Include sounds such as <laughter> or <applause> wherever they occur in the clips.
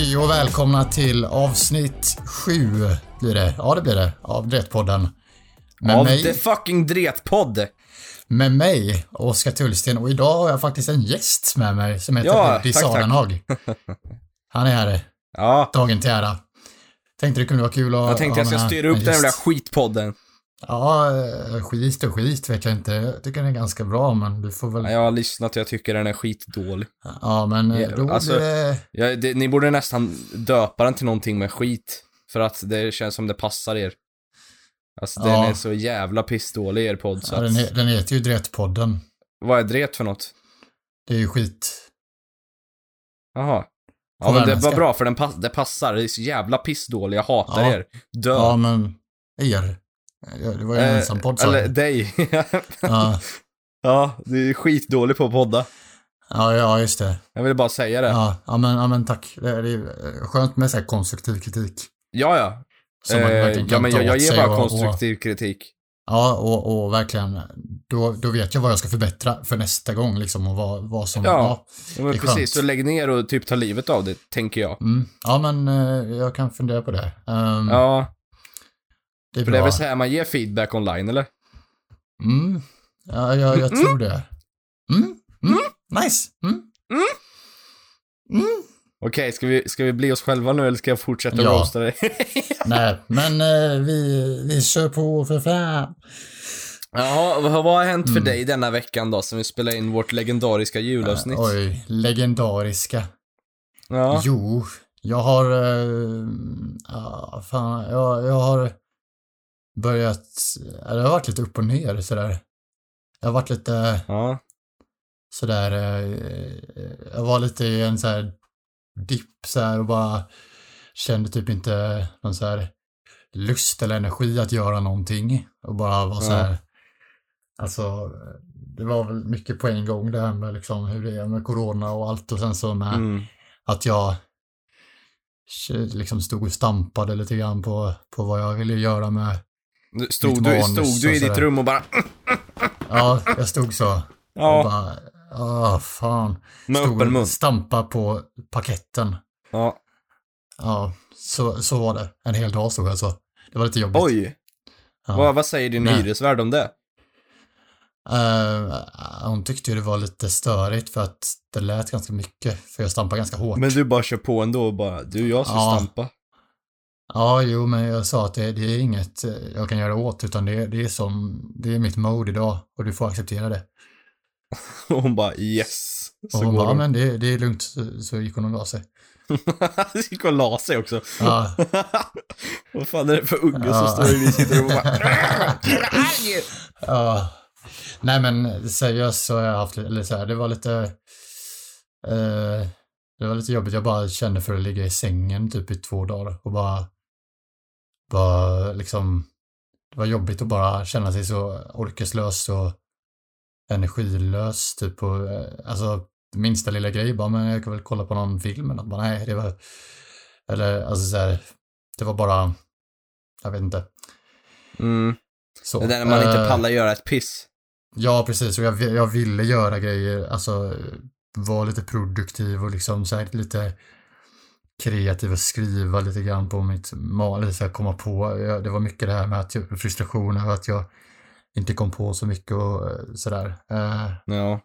Halloj och välkomna till avsnitt sju blir det. Ja, det blir det. Av Dretpodden. Med Av mig, the fucking dretpodd. med mig, Oskar Tullsten. Och idag har jag faktiskt en gäst med mig som heter Ja, tack. Sarenhag. <laughs> Han är här, Ja, dagen till ära. Tänkte det kunde vara kul att jag tänkte jag ska styra upp den jävla skitpodden. Ja, eh, skit och skit vet jag inte. Jag tycker den är ganska bra, men du får väl... Ja, Jag har lyssnat och jag tycker den är skitdålig. Ja, men eh, Ja, då alltså- det... Ja, det, ni borde nästan döpa den till någonting med skit. För att det känns som det passar er. Alltså den Ja. är så jävla pissdålig er podd så Ja, den, den heter ju Dretpodden. Vad är dret för något? Det är ju skit. Jaha. Ja men det var bra för den pass, det passar. Det är så jävla pissdålig. Jag hatar Ja. er. Dö. Ja, men er. Det var ju en Eh, ensam podd sa Eller dig. ja, <laughs> ja, du är skitdålig på att podda. ja, ja, just det. Jag ville bara säga det. Ja, ja, men, ja, men tack. Det är, det är skönt med så här konstruktiv kritik. Ja, ja. Som man Eh, verkligen kan ja, men jag, jag ger bara och- konstruktiv kritik. Ja, och, och verkligen, då, då vet jag vad jag ska förbättra för nästa gång liksom och vad, vad som, Ja. ja. Men precis, skönt. så lägg ner och typ ta livet av det, tänker jag. Mm, ja, men eh, jag kan fundera på det. Um, Ja, det är för det är väl så här man ger feedback online, eller? Mm, ja, jag, jag tror det. Mm, mm, nice. Mm. Mm. Okej, ska, vi, ska vi bli oss själva nu eller ska jag fortsätta Ja. roasta dig? <laughs> Nej, men eh, vi, vi kör på för fan. Jaha, vad, har hänt för Mm. dig denna veckan då, som vi spelar in vårt legendariska julavsnitt? Oj, legendariska. ja. Jo, jag har... Uh, ja, fan, jag, jag har börjat... ja, Det har varit lite upp och ner sådär. Jag har varit lite ja. sådär... eh, jag var lite i en så här dipp så här och bara kände typ inte någon så här lust eller energi att göra någonting. Och bara var så Ja. Alltså, det var väl mycket på en gång det här med liksom hur det är med corona och allt och sen så med Mm. att jag liksom stod och stampade lite grann på, på vad jag ville göra med... Stod, du, stod du i och ditt rum och bara Ja, jag stod så. Och Ja, bara, åh fan. med Stod öppen mun. och stampa på paketten. Ja. Ja, så, så var det. En hel dag stod jag så. Det var lite jobbigt. Oj, Ja. vad, vad säger din Nej. hyresvärd om det? Eh, hon tyckte ju det var lite störigt för att det lät ganska mycket. För jag stampade ganska hårt. Men du bara kör på ändå och bara, du jag ska Ja. stampa. Ja, jo, men jag sa att det, det är inget eh, jag kan göra åt, utan det, det är som, det är mitt mode idag och du får acceptera det. <laughs> Och hon bara yes. Och Så hon går bara, "Ja, hon. men det, det är lugnt, så, så gick hon och la sig. <laughs> gick och la sig också. Ja, <laughs> Vad fan är det för unge Ja. som står i sitt rum och bara ja. Nej men seriöst så har jag haft, eller så här, det var lite, eh, det var lite jobbigt. Jag bara kände för att ligga i sängen typ i två dagar och bara, bara liksom, det var jobbigt att bara känna sig så orkeslös och energilös typ och, eh, alltså minsta lilla grej bara, men jag kan väl kolla på någon film eller något. Bara, nej, det var, eller alltså så här, det var bara, jag vet inte. Mm. Så. Det där när man inte Eh, pallar göra ett piss. Ja, precis. Och jag, jag ville göra grejer, alltså vara lite produktiv och liksom så här, lite kreativ och skriva lite grann på mitt mal, så här, komma på. Det var mycket det här med att jag, frustration över att jag inte kom på så mycket och eh, sådär. Eh, Ja.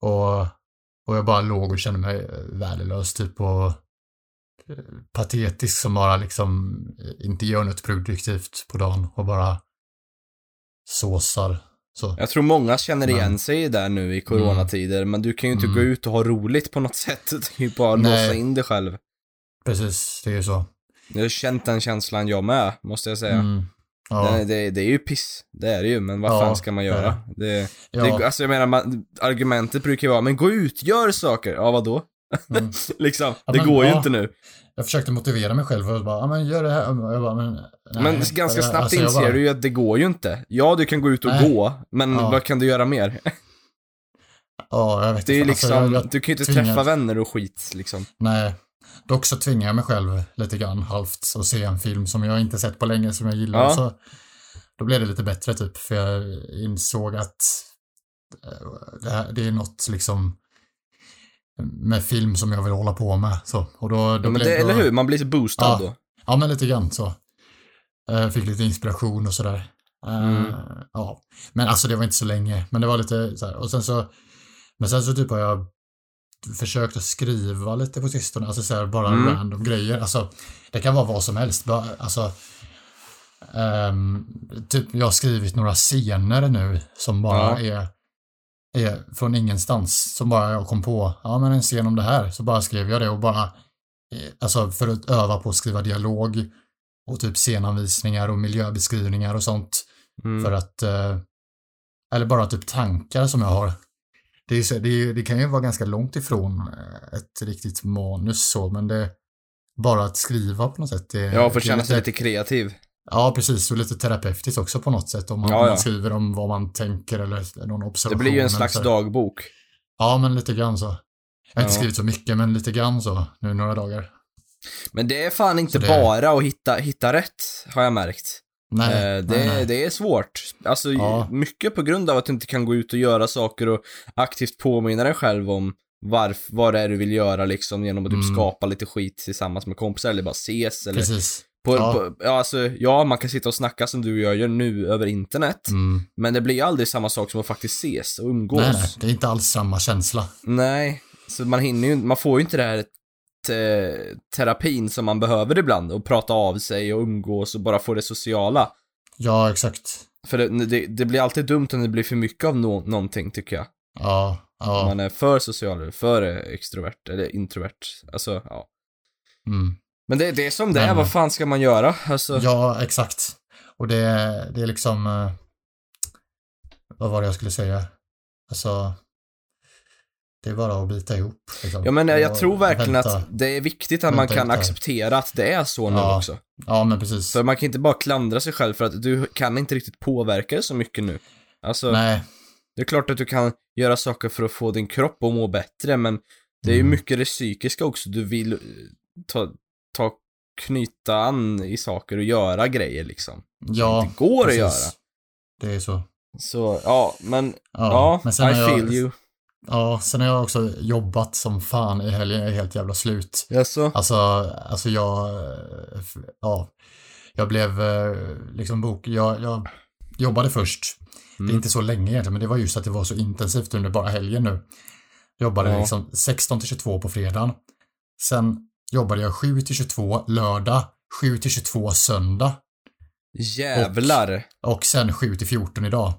och, och jag bara låg och kände mig eh, värdelös typ och patetisk som bara liksom inte gör något produktivt på dagen och bara såsar. Så. Jag tror många känner igen Men- sig där nu i coronatider, men du kan ju inte Mm. gå ut och ha roligt på något <laughs> sätt. Du kan ju bara Nej. låsa in dig själv. Precis, det är ju så. Jag har känt den känslan jag med, måste jag säga. Mm. Ja. Det, det, det är ju piss, det är det ju, men vad Ja, fan ska man göra? Det, det, alltså jag menar, man, argumentet brukar ju vara, men gå ut, gör saker. Ja, vadå? Mm. <laughs> liksom, det men, går ju inte nu. Jag försökte motivera mig själv och bara, ja men gör det här. Jag bara, men, nej. men ganska snabbt alltså, inser bara, du ju att det går ju inte. Ja, du kan gå ut och Nej. gå, men Ja. vad kan du göra mer? Ja, jag vet Det är ju inte. liksom, Alltså, jag, jag, du kan ju inte tvingad- träffa vänner och skit liksom. nej. Dock så tvingar jag mig själv lite grann halvt att se en film som jag inte sett på länge som jag gillar. Ja. Så då blev det lite bättre typ, för jag insåg att eh, det, här, det är något liksom med film som jag vill hålla på med. Så, och då, då Ja, men blev- det, då, eller hur? Man blir så boostad Ja. då. Ja, men lite grann så. Eh, Fick lite inspiration och sådär. Eh, Mm. Ja, men alltså det var inte så länge. Men det var lite så här. Och sen så, men sen så typ har jag försökt att skriva lite på sistone. Alltså så här, bara Mm. random grejer. Alltså, det kan vara vad som helst. Bara, Alltså, ehm, typ jag har skrivit några scener nu som bara är, är från ingenstans. Som bara jag kom på. Ja, men en scen om det här. Så bara skrev jag det och bara eh, Alltså för att öva på att skriva dialog och typ scenanvisningar och miljöbeskrivningar och sånt. Mm. För att, eh, eller bara typ tankar som jag har. Det, är så, det, är, det kan ju vara ganska långt ifrån eh, ett riktigt manus så, men det bara att skriva på något sätt. Det, Ja, för att det känna sig lite kreativ. Ja, precis. Och lite terapeutiskt också på något sätt. Om man, Ja, ja. man skriver om vad man tänker eller någon Det observation. blir ju en slags dagbok. Ja, men lite grann så. Jag har inte Ja. skrivit så mycket, men lite grann så nu några dagar. Men det är fan inte det- bara att hitta, hitta rätt, har jag märkt. Nej, Eh, det, nej, nej. det är svårt. Alltså, Ja. mycket på grund av att du inte kan gå ut och göra saker och aktivt påminna dig själv om varf, vad det är du vill göra liksom genom att typ Mm. skapa lite skit tillsammans med kompisar eller bara ses eller Precis. på, Ja. på, ja, alltså, ja, man kan sitta och snacka som du och jag gör nu över internet, Mm. men det blir aldrig samma sak som att faktiskt ses och umgås. Nej, nej, det är inte alls samma känsla. Nej, så man hinner ju man får ju inte det här te, terapin som man behöver ibland och prata av sig och umgås och bara få det sociala. Ja, exakt. För det, det, det blir alltid dumt om det blir för mycket av nå någonting tycker jag. Ja, Om ja. man är för social eller för extrovert eller introvert. Alltså, ja. Mm. Men det, det är som det är, vad fan ska man göra? Alltså, Ja, exakt. Och det, det är liksom... eh, Vad var det jag skulle säga? Alltså... Det är bara att bita ihop. Liksom. ja men jag tror verkligen vänta. att det är viktigt att man Vänta kan här. acceptera att det är så nu Ja. också. Ja, men precis. För man kan inte bara klandra sig själv för att du kan inte riktigt påverka det så mycket nu. Alltså, Nej, Det är klart att du kan göra saker för att få din kropp att må bättre, men det är ju Mm. mycket det psykiska också. Du vill eh, ta, ta, knyta an i saker och göra grejer liksom. ja. det går precis. att göra. Det är så. Så, ja, men, Ja, ja, men I har jag, feel you. Ja, sen har jag också jobbat som fan i helgen. Jag är helt jävla slut. Jaså? Alltså, alltså jag, ja, jag blev eh, liksom bok, jag, jag jobbade först. Det är Mm. inte så länge egentligen, men det var just att det var så intensivt under bara helgen nu. Jobbade Ja. liksom 16 till 22 på fredagen. Sen jobbade jag 7 till 22 lördag, 7 till 22 söndag Jävlar. och sen 7 till 14 idag.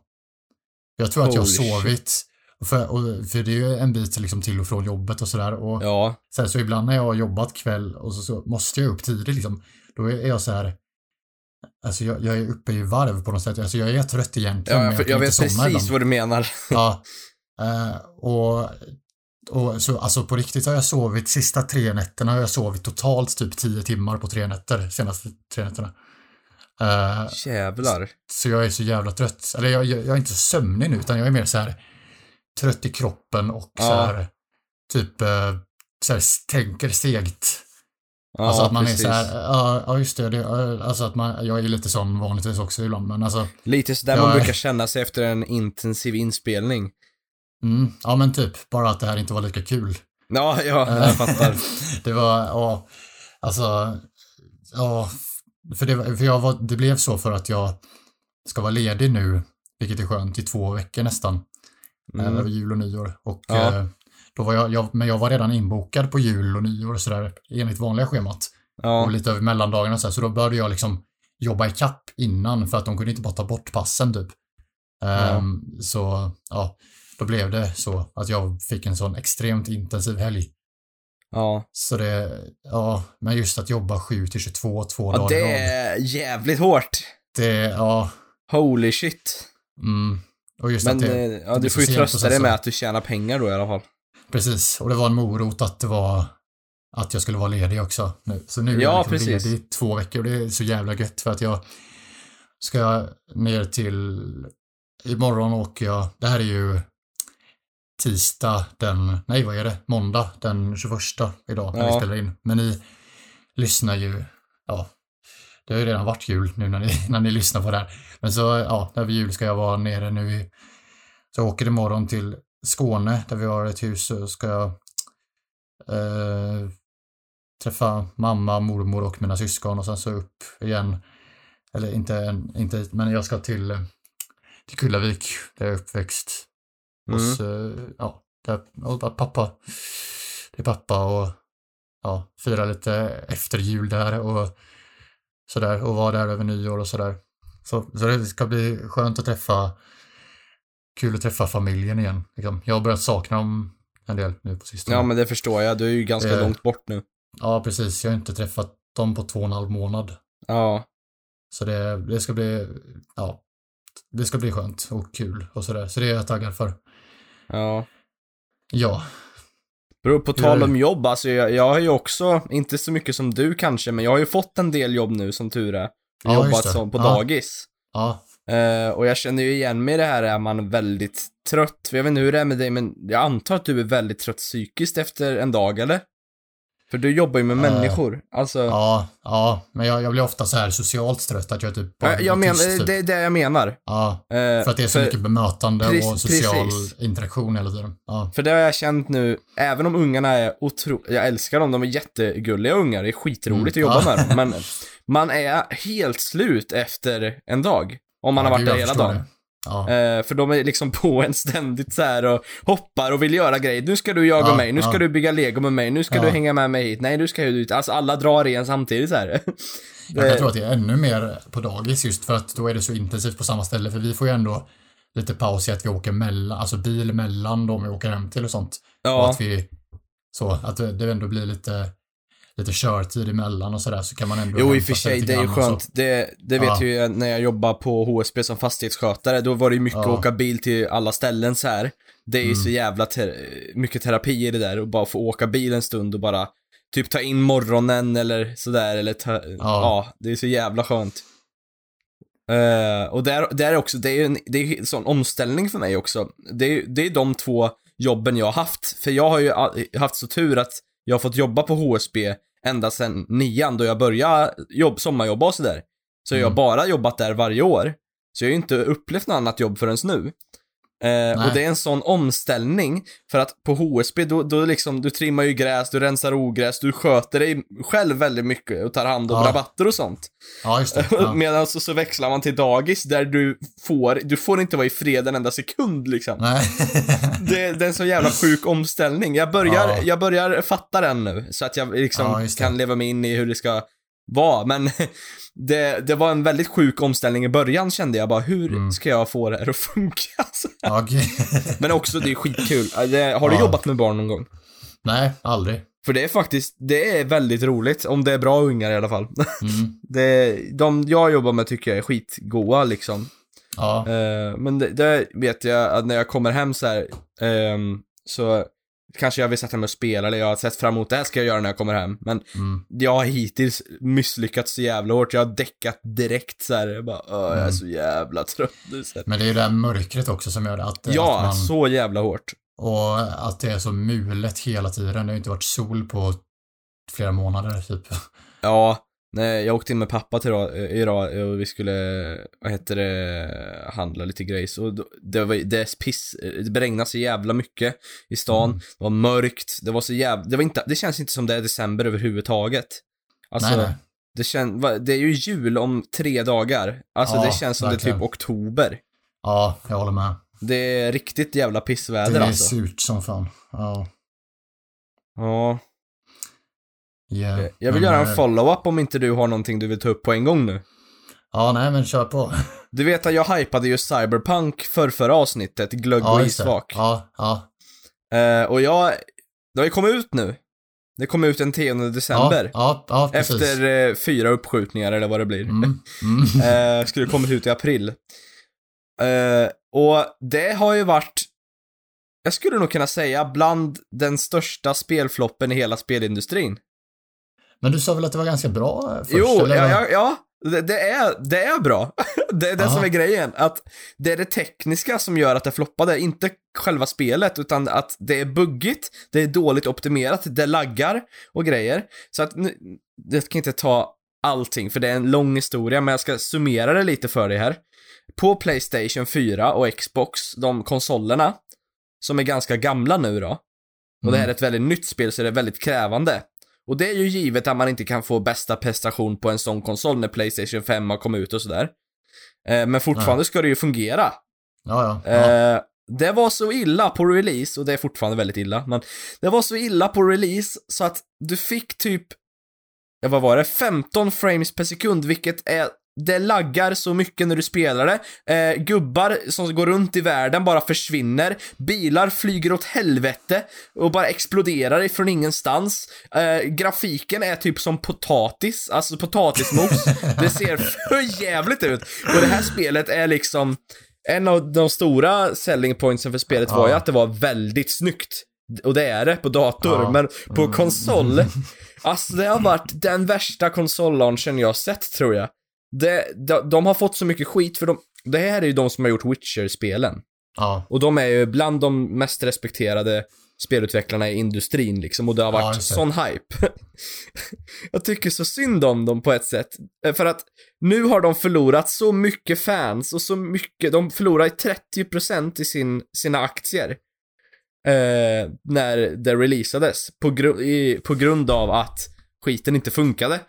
Jag tror att jag har sovit, för, och, för det är ju en bit liksom till och från jobbet och sådär. Och Ja, så, här, så ibland när jag har jobbat kväll och så, så måste jag upp tidigt liksom. Då är jag så här. Alltså jag, jag är uppe i varv på något sätt. Alltså jag är trött egentligen. ja men jag, jag inte vet precis ibland. vad du menar. <laughs> Ja. Eh, och, och så, alltså på riktigt har jag sovit, sista tre nätterna har jag sovit totalt typ tio timmar på tre nätter, senaste tre nätterna. Eh, Jävlar. så jag är så jävla trött. Eller jag, jag, jag är inte så sömnig nu, utan jag är mer så här trött i kroppen och så Ja. här typ eh, så här, tänker segt. Ja, alltså att man precis. är så här, ja, just det, det, ja, alltså att man, jag är lite sån vanligtvis också ibland, men alltså, Lite sådär man brukar känna sig efter en intensiv inspelning. mm, ja men typ, bara att det här inte var lika kul. Ja, ja, jag fattar. <laughs> det var, ja, alltså, ja, för, det, för jag var, det blev så för att jag ska vara ledig nu, vilket är skönt, i två veckor nästan, eh, över Mm. jul och nyår. Och Ja. eh, då var jag, jag, men jag var redan inbokad på jul och nyår och sådär, enligt vanliga schemat. Ja, Och lite över mellandagarna och så, här, så då började jag liksom jobba i kapp innan för att de kunde inte bara ta bort passen typ. Ehm, Så, ja, då blev det så att jag fick en sån extremt intensiv helg. ja. Så det, ja, men just att jobba 7 till 22 två Ja, dagar det är jävligt hårt. det, ja, Holy shit. mm. Och just Men att det, eh, ja, det du får ju trösta dig med att du tjänar pengar då i alla fall. precis, och det var en morot att det var att jag skulle vara ledig också nu. Så nu är Ja, jag liksom precis. ledig två veckor och det är så jävla gött för att jag ska ner till imorgon åker jag, det här är ju tisdag den, nej vad är det, måndag den 21 idag när vi Ja. spelar in. Men ni lyssnar ju, ja, det har ju redan varit jul nu när ni, <laughs> när ni lyssnar på det här. Men så, ja, över jul ska jag vara nere nu i, så jag åker imorgon till Skåne där vi har ett hus så ska jag Eh, träffa mamma, mormor och mina syskon och sen så upp igen. Eller inte, inte men jag ska till, eh, till Kullavik där jag är uppväxt. Mm. Hos, eh, ja, där, och pappa. Det är pappa och ja, fira lite efter jul där och sådär och vara där över nyår och sådär. Så, så det ska bli skönt att träffa, kul att träffa familjen igen. Liksom. Jag har börjat sakna dem en del nu på sistone. Ja, men det förstår jag. Du är ju ganska Eh. långt bort nu. Ja, precis. Jag har inte träffat dem på två och en halv månad. Ja. Så det, det ska bli, ja, det ska bli skönt och kul och sådär. Så det är jag taggad för. Ja. Ja, Bro, på tal om jobb, alltså jag, jag har ju också, inte så mycket som du kanske, men jag har ju fått en del jobb nu som tur är. Ja, Jobbat som på Ja. dagis. ja, Eh, och jag känner ju igen mig i det här, är man väldigt trött. För jag vet inte hur det är med dig, men jag antar att du är väldigt trött psykiskt efter en dag, eller? För du jobbar ju med Eh, människor. Alltså, ja, ja, men jag, jag blir ofta så här socialt trött att jag typ bara jag, jag går menar, tyst, typ. det är det jag menar. Ja, Eh, för att det är så mycket bemötande Precis- och social precis. interaktion hela tiden. Ja, För det har jag känt nu, även om ungarna är otro... Jag älskar dem, de är jättegulliga ungar, det är skitroligt Mm, att jobba med dem. Men <laughs> man är helt slut efter en dag. Om man ja, har varit gud, där jag hela dagen. det. Ja, Eh, för de är liksom <laughs> på en ständigt så här och hoppar och vill göra grejer. Nu ska du jaga Ja, mig, nu ska ja. du bygga lego med mig, nu ska du hänga med mig hit, nej du ska ut. Alltså alla drar i en samtidigt så här. <laughs> jag kan tro att det är ännu mer på dagis just för att då är det så intensivt på samma ställe för vi får ju ändå lite paus i att vi åker mellan, alltså bil mellan de vi åker hem till och sånt. Och Ja, att vi, så att det ändå blir lite, lite körtid emellan och sådär så kan man ändå jo i och för sig det är ju skönt. Det, det vet Ja. ju när jag jobbar på HSB som fastighetsskötare, då var det ju mycket Ja. att åka bil till alla ställen så här. Det är ju Mm. så jävla ter- mycket terapi i det där och bara få åka bil en stund och bara typ ta in morgonen eller sådär eller ta, ja. det är så jävla skönt. Eh, och där, där är också, det är ju en, det är en sån omställning för mig också. Det är, det är de två jobben jag har haft. För jag har ju haft så tur att jag har fått jobba på HSB ända sedan nian då jag började jobb, sommarjobba och sådär. Så jag har Mm. bara jobbat där varje år. Så jag har ju inte upplevt något annat jobb förrän nu. Eh, och det är en sån omställning, för att på HSB, då, då liksom, du trimmar ju gräs, du rensar ogräs, du sköter dig själv väldigt mycket och tar hand om Ja. rabatter och sånt. Ja, just det. <laughs> Ja. Medan så, så växlar man till dagis där du får, du får inte vara i fred en enda sekund liksom. Nej. <laughs> Det, det är en så jävla sjuk omställning. Jag börjar, Ja. jag börjar fatta den nu, så att jag liksom kan leva mig in i hur det ska vara. Men <laughs> det, det var en väldigt sjuk omställning i början kände jag bara, hur Mm. ska jag få det här att funka? <laughs> Alltså. Okej. Men också, det är skitkul. Det, har du Ja. jobbat med barn någon gång? Nej, aldrig. För det är faktiskt, det är väldigt roligt, om det är bra ungar i alla fall. <laughs> Mm. Det, de jag jobbar med tycker jag är skitgoa liksom. Ja, Eh, men det, det vet jag att när jag kommer hem så här, ehm, så kanske jag vill sätta mig och spela eller jag har sett fram emot det här ska jag göra när jag kommer hem. Men mm. jag har hittills misslyckats så jävla hårt. Jag har däckat direkt så här. Jag bara, Åh, jag är Mm. så jävla trött nu. Men det är ju det här mörkret också som gör det. Att, Ja, att man, så jävla hårt. Och att det är så mulet hela tiden. Det har ju inte varit sol på flera månader typ. Ja, nej, jag åkte in med pappa till idag, idag och vi skulle, vad heter det, handla lite grejs och det var, det är piss, det regnade så jävla mycket i stan, Mm. det var mörkt, det var så jävla, det var inte, det känns inte som det är december överhuvudtaget. Alltså, nej, nej. Det, kän, va- det är ju jul om tre dagar, alltså Ja, det känns som det verkligen. är typ oktober. Ja, jag håller med. Det är riktigt jävla pissväder det är alltså. surt som fan. Ja. Ja, Yeah. jag vill göra en eh, follow-up om inte du har någonting du vill ta upp på en gång nu. Ja, nej men kör på. <laughs> Du vet att jag hypade ju Cyberpunk för förra avsnittet, glögg Ja, och isvak. Ja, ja. Eh, och jag, det har ju kommit ut nu. Det kom ut den 10 december. Ja, ja, ja efter eh, fyra uppskjutningar eller vad det blir. Mm, mm. <laughs> Eh, skulle kommit ut i april. Och det har ju varit, jag skulle nog kunna säga, bland den största spelfloppen i hela spelindustrin. Men du sa väl att det var ganska bra först? jo, eller? ja, ja. Det, det, är, det är bra. <laughs> det är det Aha. som är grejen. Att det är det tekniska som gör att det floppade, inte själva spelet, utan att det är buggigt, det är dåligt optimerat, det laggar och grejer. Så att nu, jag kan inte ta allting, för det är en lång historia, men jag ska summera det lite för dig här. På Playstation 4 och Xbox, de konsolerna, som är ganska gamla nu då, och det här är ett väldigt nytt spel så är det väldigt krävande. Och det är ju givet att man inte kan få bästa prestation på en sån konsol när Playstation 5 har kommit ut och sådär. Eh, men fortfarande ska det ju fungera. Ja, ja. Eh, det var så illa på release, och det är fortfarande väldigt illa, men det var så illa på release så att du fick typ, ja vad var det, 15 frames per sekund, vilket är det laggar så mycket när du spelar det. Eh, gubbar som går runt i världen bara försvinner. Bilar flyger åt helvete och bara exploderar ifrån ingenstans. Eh, grafiken är typ som potatis, alltså potatismos. <laughs> det ser för jävligt ut. Och det här spelet är liksom en av de stora selling pointsen för spelet ja. var ju att det var väldigt snyggt. Och det är det på dator, ja. men på mm. konsol, <laughs> alltså det har varit den värsta konsollaunchen jag sett tror jag. Det, de, de, har fått så mycket skit för de, det här är ju de som har gjort Witcher-spelen. Ja. Och de är ju bland de mest respekterade spelutvecklarna i industrin liksom och det har varit ja, sån hype. <laughs> jag tycker så synd om dem på ett sätt. Eh, för att nu har de förlorat så mycket fans och så mycket, de förlorar 30% i sin, sina aktier. Eh, när det releasades. På, gru i, på grund av att skiten inte funkade.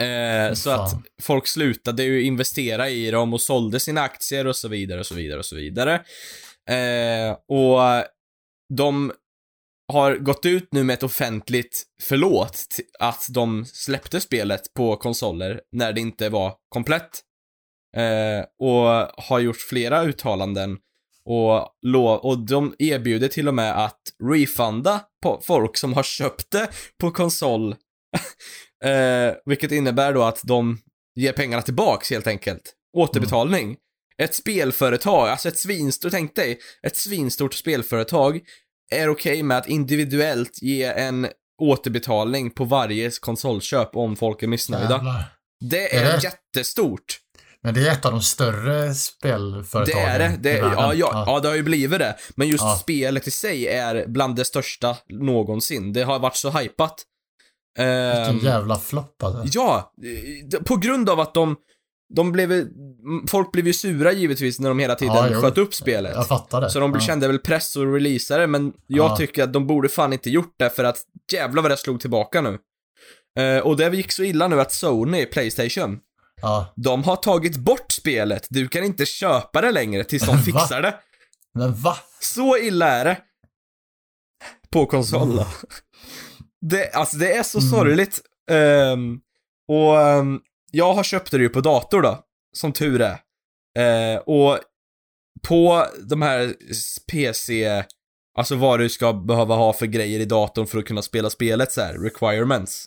Eh, så att folk slutade ju investera i dem och sålde sina aktier och så vidare och så vidare och så vidare. Eh, och de har gått ut nu med ett offentligt förlåt att de släppte spelet på konsoler när det inte var komplett. Eh, och har gjort flera uttalanden och, och de erbjuder till och med att refunda folk som har köpt det på konsol. <laughs> eh, vilket innebär då att de ger pengarna tillbaks helt enkelt. Återbetalning. Mm. Ett spelföretag, alltså ett svinstort, tänk dig, ett svinstort spelföretag är okej okay med att individuellt ge en återbetalning på varje konsolköp om folk är missnöjda. Jävlar. Det är, är det? jättestort. Men det är ett av de större spelföretagen Det är det. det ja, ja, ja, ja, det har ju blivit det. Men just ja. spelet i sig är bland det största någonsin. Det har varit så hypat. Vilken um, jävla flopp alltså. Ja, på grund av att de de blev, folk blev ju sura givetvis när de hela tiden ja, sköt upp spelet. Jag fattar det. Så de ja. kände väl press att releasa det, men jag ja. tycker att de borde fan inte gjort det för att jävla vad det slog tillbaka nu. Uh, och det gick så illa nu att Sony, Playstation, ja. de har tagit bort spelet. Du kan inte köpa det längre tills de <laughs> fixar det. Men va? Så illa är det. På konsol mm. <laughs> det, alltså det är så mm. sorgligt. Um, och um, jag har köpt det ju på dator då, som tur är. Eh, och på de här PC, alltså vad du ska behöva ha för grejer i datorn för att kunna spela spelet så här, requirements.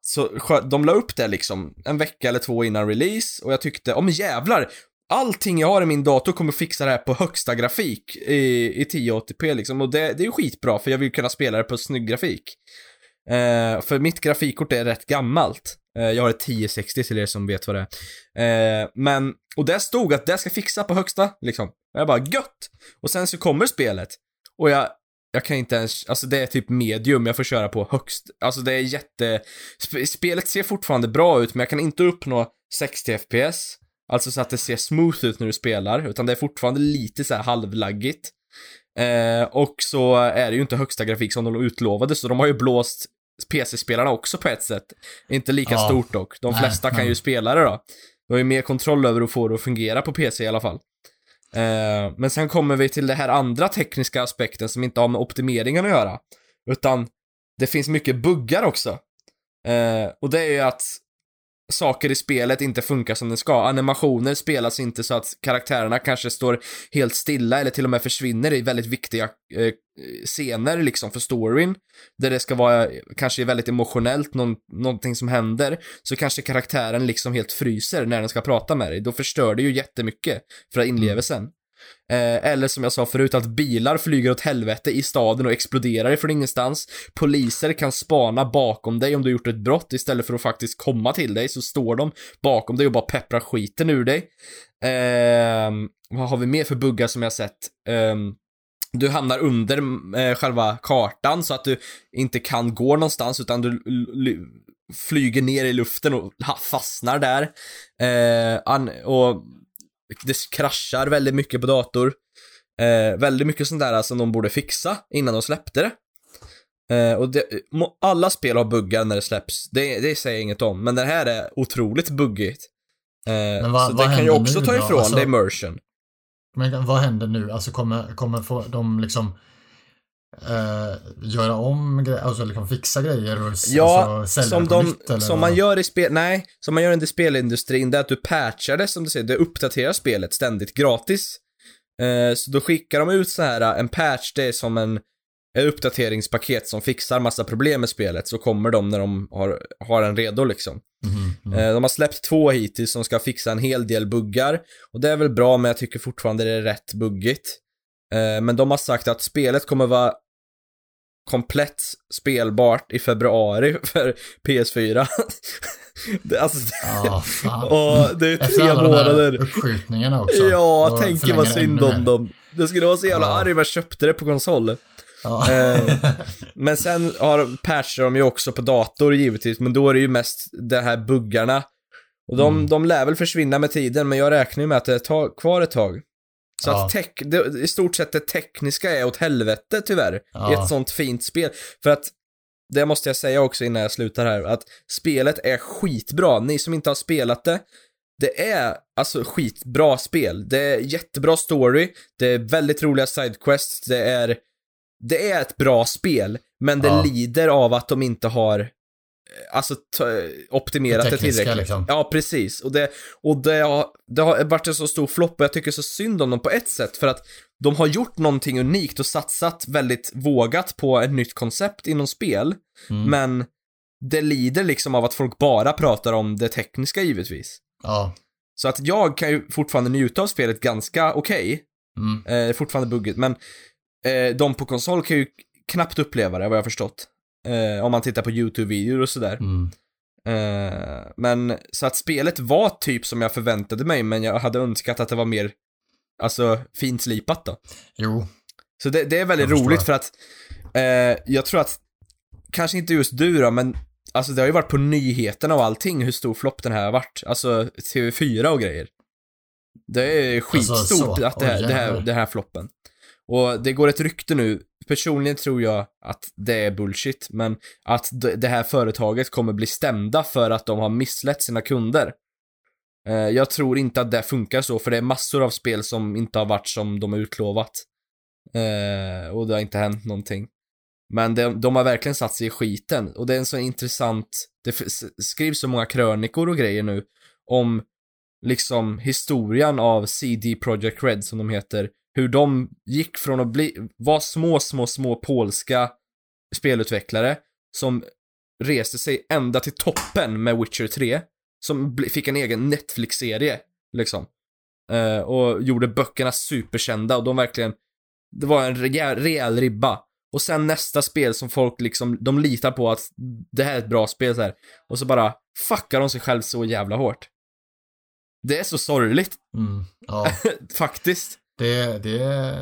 Så de la upp det liksom en vecka eller två innan release och jag tyckte, om jävlar, allting jag har i min dator kommer fixa det här på högsta grafik i, i 1080p liksom och det, det är ju skitbra för jag vill kunna spela det på snygg grafik. Eh, för mitt grafikkort är rätt gammalt. Eh, jag har ett 1060 till er som vet vad det är. Eh, men, och där stod att det ska fixa på högsta, liksom. Jag bara, gött! Och sen så kommer spelet. Och jag, jag kan inte ens, alltså det är typ medium jag får köra på högst. Alltså det är jätte, spelet ser fortfarande bra ut men jag kan inte uppnå 60 FPS. Alltså så att det ser smooth ut när du spelar, utan det är fortfarande lite så här halvlaggigt. Eh, och så är det ju inte högsta grafik som de utlovade, så de har ju blåst PC-spelarna också på ett sätt. Inte lika ja. stort dock. De flesta nej, kan nej. ju spela det då. Du har ju mer kontroll över att få det att fungera på PC i alla fall. Eh, men sen kommer vi till det här andra tekniska aspekten som inte har med optimeringen att göra. Utan det finns mycket buggar också. Eh, och det är ju att saker i spelet inte funkar som det ska. Animationer spelas inte så att karaktärerna kanske står helt stilla eller till och med försvinner i väldigt viktiga eh, scener liksom för storyn. Där det ska vara kanske väldigt emotionellt, någon, någonting som händer. Så kanske karaktären liksom helt fryser när den ska prata med dig. Då förstör det ju jättemycket för inlevelsen. Mm. Eh, eller som jag sa förut, att bilar flyger åt helvete i staden och exploderar ifrån ingenstans. Poliser kan spana bakom dig om du gjort ett brott istället för att faktiskt komma till dig, så står de bakom dig och bara pepprar skiten ur dig. Eh, vad har vi mer för buggar som jag sett? Eh, du hamnar under eh, själva kartan så att du inte kan gå någonstans utan du flyger ner i luften och fastnar där. Eh, och det kraschar väldigt mycket på dator. Eh, väldigt mycket sånt där som de borde fixa innan de släppte det. Eh, och det, alla spel har buggar när det släpps, det, det säger jag inget om, men det här är otroligt buggigt. Eh, vad, så det kan ju också ta ifrån alltså, det immersion. Men vad händer nu? Alltså kommer, kommer få, de liksom Uh, göra om grejer, alltså liksom fixa grejer och ja, alltså, som, de, nytt, eller som man gör i spel, nej, som man gör i spelindustrin, det är att du patchar det som du säger, du uppdaterar spelet ständigt gratis. Uh, så då skickar de ut så här en patch, det är som en, ett uppdateringspaket som fixar massa problem med spelet, så kommer de när de har, har en redo liksom. Mm, mm. De har släppt två hittills som ska fixa en hel del buggar, och det är väl bra, men jag tycker fortfarande det är rätt buggigt. Men de har sagt att spelet kommer vara komplett spelbart i februari <laughs> för PS4. det, alltså, oh, <laughs> och det är tre månader. uppskjutningarna också. Ja, tänk vad synd om dem. Det skulle vara så jävla oh. arg om jag köpte det på konsol. Oh. eh, <laughs> men sen har patchar de ju också på dator givetvis, men då är det ju mest de här buggarna. Och de, mm. de lär väl försvinna med tiden, men jag räknar ju med att det tar kvar ett tag. Så ja. att tech, det, i stort sett det tekniska är åt helvete tyvärr. Ja. I ett sånt fint spel. För att, det måste jag säga också innan jag slutar här, att spelet är skitbra. Ni som inte har spelat det, det är alltså skitbra spel. Det är jättebra story, det är väldigt roliga sidequests, det är, det är ett bra spel, men det ja. lider av att de inte har alltså optimerat det, det tillräckligt. Liksom. Ja, precis. Och, det, och det, har, det har varit en så stor flopp och jag tycker så synd om dem på ett sätt för att de har gjort någonting unikt och satsat väldigt vågat på ett nytt koncept inom spel. Mm. Men det lider liksom av att folk bara pratar om det tekniska givetvis. Ja. Så att jag kan ju fortfarande njuta av spelet ganska okej. Okay. Mm. Eh, fortfarande buggigt, men eh, de på konsol kan ju knappt uppleva det vad jag har förstått. Eh, om man tittar på YouTube-videor och sådär. Mm. Eh, men så att spelet var typ som jag förväntade mig, men jag hade önskat att det var mer, alltså, fint slipat då. Jo. Så det, det är väldigt roligt för att eh, jag tror att, kanske inte just du då, men alltså det har ju varit på nyheterna och allting hur stor flopp den här har varit. Alltså TV4 och grejer. Det är alltså, skitstort alltså, att det här, oh, det här, det här floppen. Och det går ett rykte nu, personligen tror jag att det är bullshit, men att det här företaget kommer bli stämda för att de har misslett sina kunder. Eh, jag tror inte att det funkar så, för det är massor av spel som inte har varit som de har utlovat. Eh, och det har inte hänt någonting. Men de, de har verkligen satt sig i skiten, och det är en så intressant, det skrivs så många krönikor och grejer nu om liksom historien av CD Projekt Red som de heter, hur de gick från att bli, vara små, små, små polska spelutvecklare som reste sig ända till toppen med Witcher 3, som fick en egen Netflix-serie, liksom. Uh, och gjorde böckerna superkända och de verkligen, det var en rejäl, rejäl ribba. Och sen nästa spel som folk liksom, de litar på att det här är ett bra spel så här. Och så bara fuckar de sig själv så jävla hårt. Det är så sorgligt. Mm, ja. <laughs> Faktiskt. Det, det,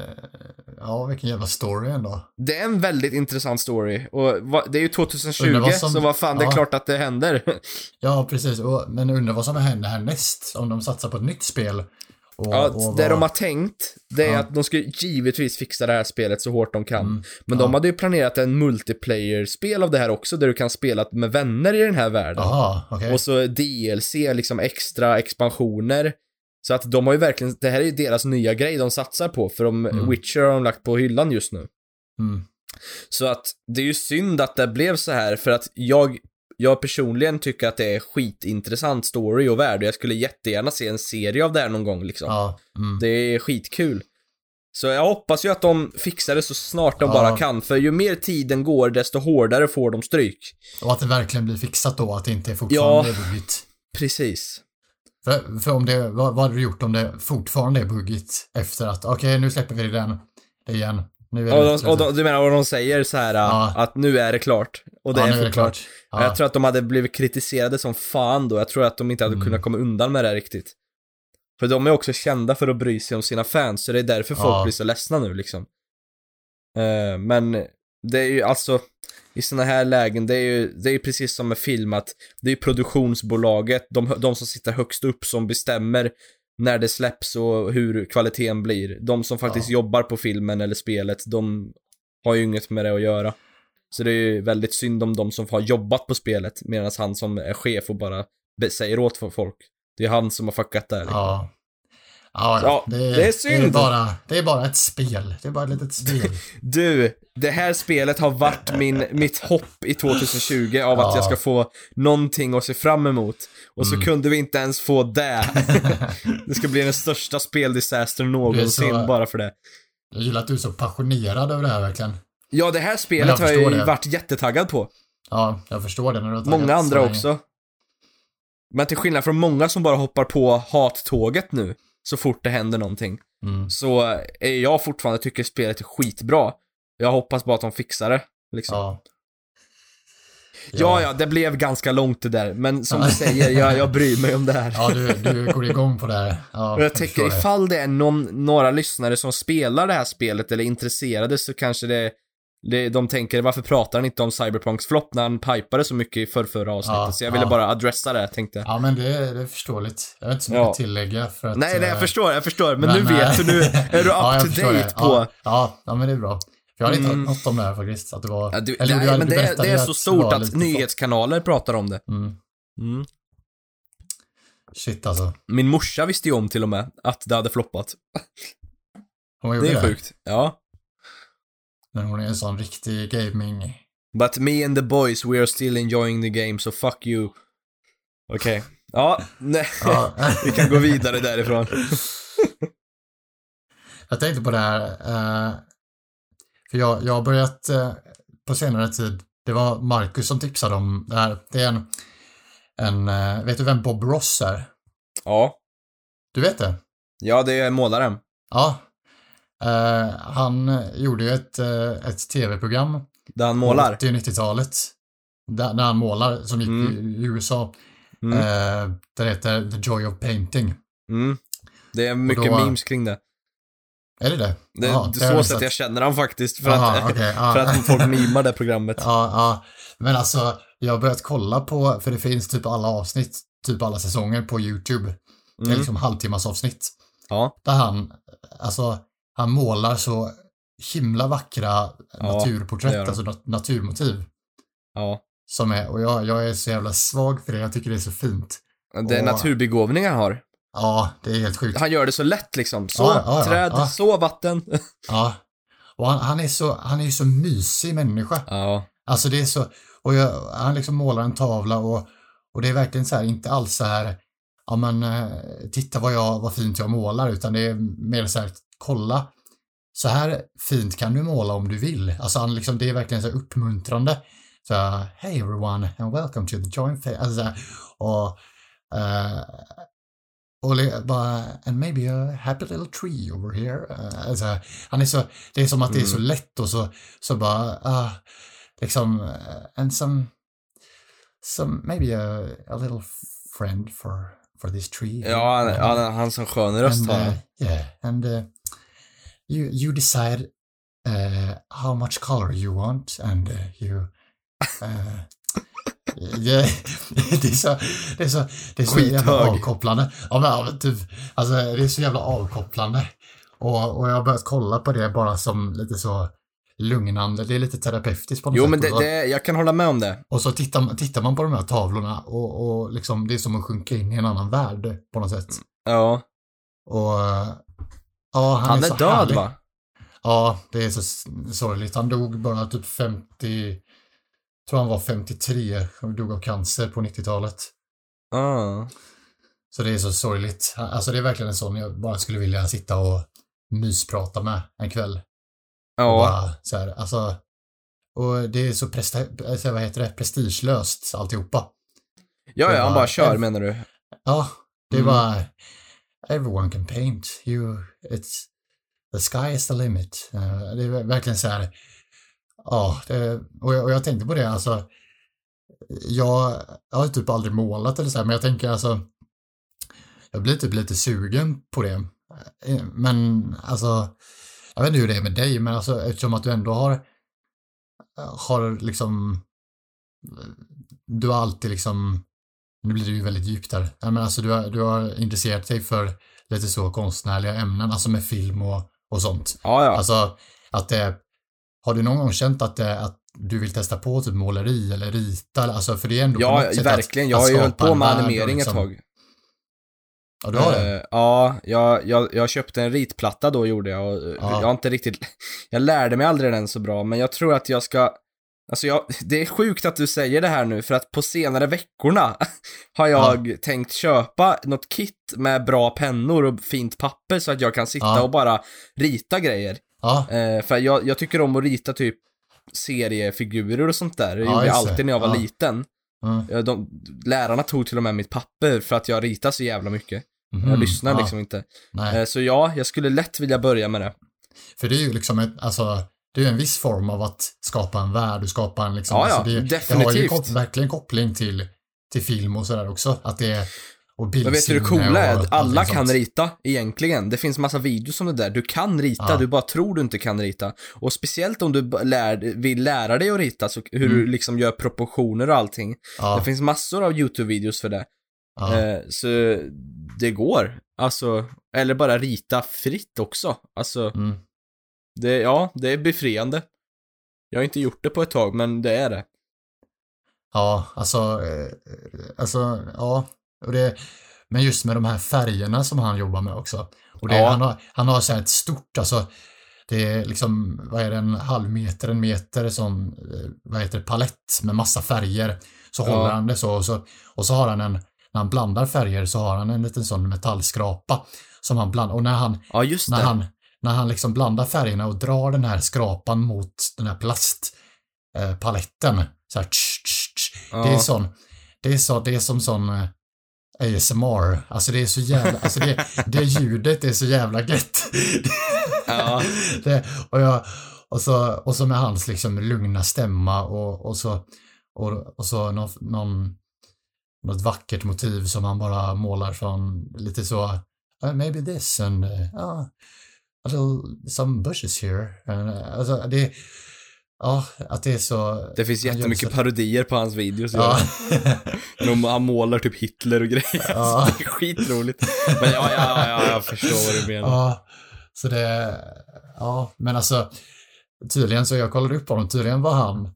ja vilken jävla story ändå. Det är en väldigt intressant story och det är ju 2020 vad som, så vad fan, ja. det är klart att det händer. <laughs> Ja, precis. Och, men undrar vad som händer härnäst om de satsar på ett nytt spel. Och, ja, och det vad... de har tänkt, det är ja. att de ska givetvis fixa det här spelet så hårt de kan. Mm. Men ja. de hade ju planerat en multiplayer-spel av det här också, där du kan spela med vänner i den här världen. Aha, okay. Och så DLC, liksom extra expansioner. Så att de har ju verkligen, det här är ju deras nya grej de satsar på, för de, mm. Witcher har de lagt på hyllan just nu. Mm. Så att det är ju synd att det blev så här, för att jag, jag personligen tycker att det är skitintressant story och värld och jag skulle jättegärna se en serie av det här någon gång liksom. Ja. Mm. Det är skitkul. Så jag hoppas ju att de fixar det så snart de ja. bara kan, för ju mer tiden går desto hårdare får de stryk. Och att det verkligen blir fixat då, att det inte är fortfarande ja, är. Precis. För, för om det, vad, vad hade du gjort om det fortfarande är buggigt efter att, okej okay, nu släpper vi den igen. Nu är och, de, och de, du menar, och de säger så här ja. att nu är det klart. Och det ja, är fortfarande. klart. Ja. Jag tror att de hade blivit kritiserade som fan då. Jag tror att de inte hade mm. kunnat komma undan med det riktigt. För de är också kända för att bry sig om sina fans, så det är därför folk blir så ledsna nu liksom. Uh, men det är ju alltså, i sådana här lägen, det är ju det är precis som med film att det är produktionsbolaget, de, de som sitter högst upp som bestämmer när det släpps och hur kvaliteten blir. De som faktiskt Ja. jobbar på filmen eller spelet, de har ju inget med det att göra. Så det är ju väldigt synd om de som har jobbat på spelet, medan han som är chef och bara säger åt folk. Det är han som har fuckat där. Liksom. Ja. Ja, Ja, det, det är synd. Det är, bara, det är bara ett spel. Det är bara ett litet spel. <laughs> Du, det här spelet har varit min, mitt hopp i 2020 av att Ja. jag ska få någonting att se fram emot. Och så Mm. kunde vi inte ens få det. <laughs> det ska bli den största speldisastern någonsin så- bara för det. Jag gillar att du är så passionerad över det här verkligen. Ja, det här spelet jag har jag ju det. varit jättetaggad på. Ja, jag förstår det när du har Många andra också. Men till skillnad från många som bara hoppar på hattåget nu, så fort det händer någonting, Mm. så är jag fortfarande tycker spelet är skitbra. Jag hoppas bara att de fixar det. Liksom. Ja. Ja, ja, det blev ganska långt det där, men som du <laughs> säger, jag, jag bryr mig om det här. Ja, du, du går igång på det här. Ja, Och jag tänker ifall det är någon, några lyssnare som spelar det här spelet eller är intresserade så kanske det, det de tänker varför pratar han inte om Cyberpunks flopp när han pipade så mycket i förrförra avsnittet? Ja, så jag ville ja. bara adressa det, tänkte jag. Ja, men det, det är förståeligt. Jag har inte så mycket Ja. att tillägga för att... Nej, nej, jag eh, förstår, jag förstår, men, nu vet eh, du, nu är du <laughs> up to date det. på... Ja, ja, men det är bra. Jag hade inte Mm. hört något om det här faktiskt. Att det var... Ja, du, eller nej, du men det, det är så det stort att nyhetskanaler pratar om det. Mm. Mm. Shit alltså. Min morsa visste ju om till och med att det hade floppat. Hon Det det. är sjukt. Ja. Men hon är en sån riktig gaming... But me and the boys, we are still enjoying the game, so fuck you. Okej. Ja, nej. <laughs> Ja. <laughs> Vi kan gå vidare därifrån. <laughs> Jag tänkte på det här. Eh, för jag, jag har börjat eh, på senare tid. Det var Marcus som tipsade om det här. Det är en... en eh, vet du vem Bob Ross är? Ja. Du vet det? Ja, det är målaren. Ja. Eh, han gjorde ju ett, eh, ett tv-program Där han målar. 80 och 90-talet. Där, där han målar, som gick Mm. i, i USA. Mm. Eh, det heter The Joy of Painting. Mm. Det är mycket då- memes kring det. Är det det? Det är så jag sätt jag känner han faktiskt. För Jaha, att, ja. för att folk mimar det programmet. Ja, ja. Men alltså, jag har börjat kolla på, för det finns typ alla avsnitt, typ alla säsonger på YouTube. Det är Mm. liksom halvtimmas avsnitt. Ja. Där han, alltså, han målar så himla vackra Ja, naturporträtt, alltså nat- naturmotiv. Ja. Som är, och jag, jag är så jävla svag för det, jag tycker det är så fint. Det är Och- naturbegåvning han har. Ja, det är helt sjukt. Han gör det så lätt liksom. Så, Ja, ja, träd, så, vatten. <laughs> Ja. Och han, han är så, han är ju så mysig människa. Ja. Alltså det är så, och jag, han liksom målar en tavla och, och det är verkligen så här, inte alls så här, ja men eh, titta vad jag, vad fint jag målar, utan det är mer så här, kolla, så här fint kan du måla om du vill. Alltså han liksom, det är verkligen så uppmuntrande. Så hey everyone and welcome to the joint fair. Alltså och, eh, och bara, and maybe a happy little tree over here. Eh, alltså, han är så, det är som att det är så Mm. lätt och så, så bara, ah, liksom, uh, and some, some, maybe a, a little friend for, for this tree. Ja, han, han, han som skön röst har uh, yeah, and uh, you, you decide uh, how much color you want and uh, you, uh, <laughs> yeah, <laughs> det är så, det är så, det är så jävla Skithög. avkopplande. Ja, men, typ, alltså det är så jävla avkopplande. Och, och jag har börjat kolla på det bara som lite så lugnande, det är lite terapeutiskt på något Jo, sätt. men det, det, jag kan hålla med om det. och så tittar, man- tittar man på de här tavlorna och, och liksom, det är som att sjunka in i en annan värld på något sätt. Ja. Och ja, han, Han är, är så död härlig. va? Ja, det är så sorgligt. Han dog bara typ 50, tror han var 53, han dog av cancer på 90-talet. Ja. Så det är så sorgligt. Alltså det är verkligen en sån jag bara skulle vilja sitta och mysprata med en kväll. Och Ja. bara, så här, alltså, och det är så presta, alltså, vad heter det, prestigelöst alltihopa. Ja, ja, han bara kör menar du? Ja, det Mm. var everyone can paint. You, it's the sky is the limit. Uh, det är verkligen så här. Ja, det, och, jag, och jag tänkte på det alltså. Jag, jag har typ aldrig målat eller så här, men jag tänker alltså. Jag blir typ lite sugen på det. Eh, men alltså. Jag vet inte hur det är med dig, men alltså eftersom att du ändå har. Eh, har liksom. Du har alltid liksom nu blir det ju väldigt djupt där. Men alltså du har, du har intresserat dig för lite så konstnärliga ämnen, alltså med film och, och sånt. Ja, ja. Alltså att det, har du någon gång känt att det, att du vill testa på typ måleri eller rita, alltså för det är ändå Ja, verkligen. Att, Jag har ju hållit på med animering liksom- ett tag. Ja, du har det? Eh, ja, jag, jag, jag köpte en ritplatta då gjorde jag och eh, Ja. jag har inte riktigt, <laughs> jag lärde mig aldrig den så bra, men jag tror att jag ska, alltså jag, det är sjukt att du säger det här nu, för att på senare veckorna <laughs> har jag tänkt köpa något kit med bra pennor och fint papper så att jag kan sitta Ja. och bara rita grejer. Ja, Eh, för jag, jag tycker om att rita typ seriefigurer och sånt där. Det Ja, gjorde jag alltid när jag var Ja. liten. mm. Ja, De, lärarna tog till och med mitt papper för att jag ritar så jävla mycket. Mhm, Jag lyssnar ja, liksom inte. Eh, Så ja, jag skulle lätt vilja börja med det. för det är ju liksom ett, alltså, det är ju en viss form av att skapa en värld och skapa en liksom, Ja, ja, alltså det, Det har ju definitivt. kop- verkligen koppling till, till film och sådär också, att det är, och Men vet du det coola är? att Alla kan sånt. rita, egentligen. Det finns massa videos om det där. Du kan rita, Ja. du bara tror du inte kan rita. Och speciellt om du lär, vill lära dig att rita, så hur du Mm. liksom gör proportioner och allting. Ja, Det finns massor av YouTube-videos för det. ja, Eh, så det går. Alltså, eller bara rita fritt också. Alltså, mm. Det, ja, det är befriande. Jag har inte gjort det på ett tag, men det är det. Ja, alltså, eh, alltså, ja. Och det, men just med de här färgerna som han jobbar med också. Och det, Ja. han, har, han har så här ett stort, alltså, det är liksom, vad är det, en halv meter, en meter sån, eh, vad heter det, palett med massa färger. Så Ja. håller han det så och, så och så har han en, när han blandar färger så har han en liten sån metallskrapa som han blandar, och när han, Ja, när han, när han liksom blandar färgerna och drar den här skrapan mot den här plastpaletten, eh, så här, tsch, tsch, tsch, Ja. det är sån, det är så, det är som sån eh, ASMR, alltså det är så jävla, alltså det, det ljudet är så jävla gött. Ja. <laughs> det, och jag, och så, och så med hans liksom lugna stämma och, och så, och, och så någon, någon, något vackert motiv som han bara målar från lite så, uh, maybe this and, uh, uh, little, some bushes here. Uh, alltså det, ja, att det är så. Det finns jättemycket så- parodier på hans videos. Ja. De, han målar typ Hitler och grejer. Ja. <laughs> Det är skitroligt. Men ja, ja, ja, jag förstår vad du menar. Ja, så det, ja, men alltså tydligen så jag kollade upp honom, tydligen var han,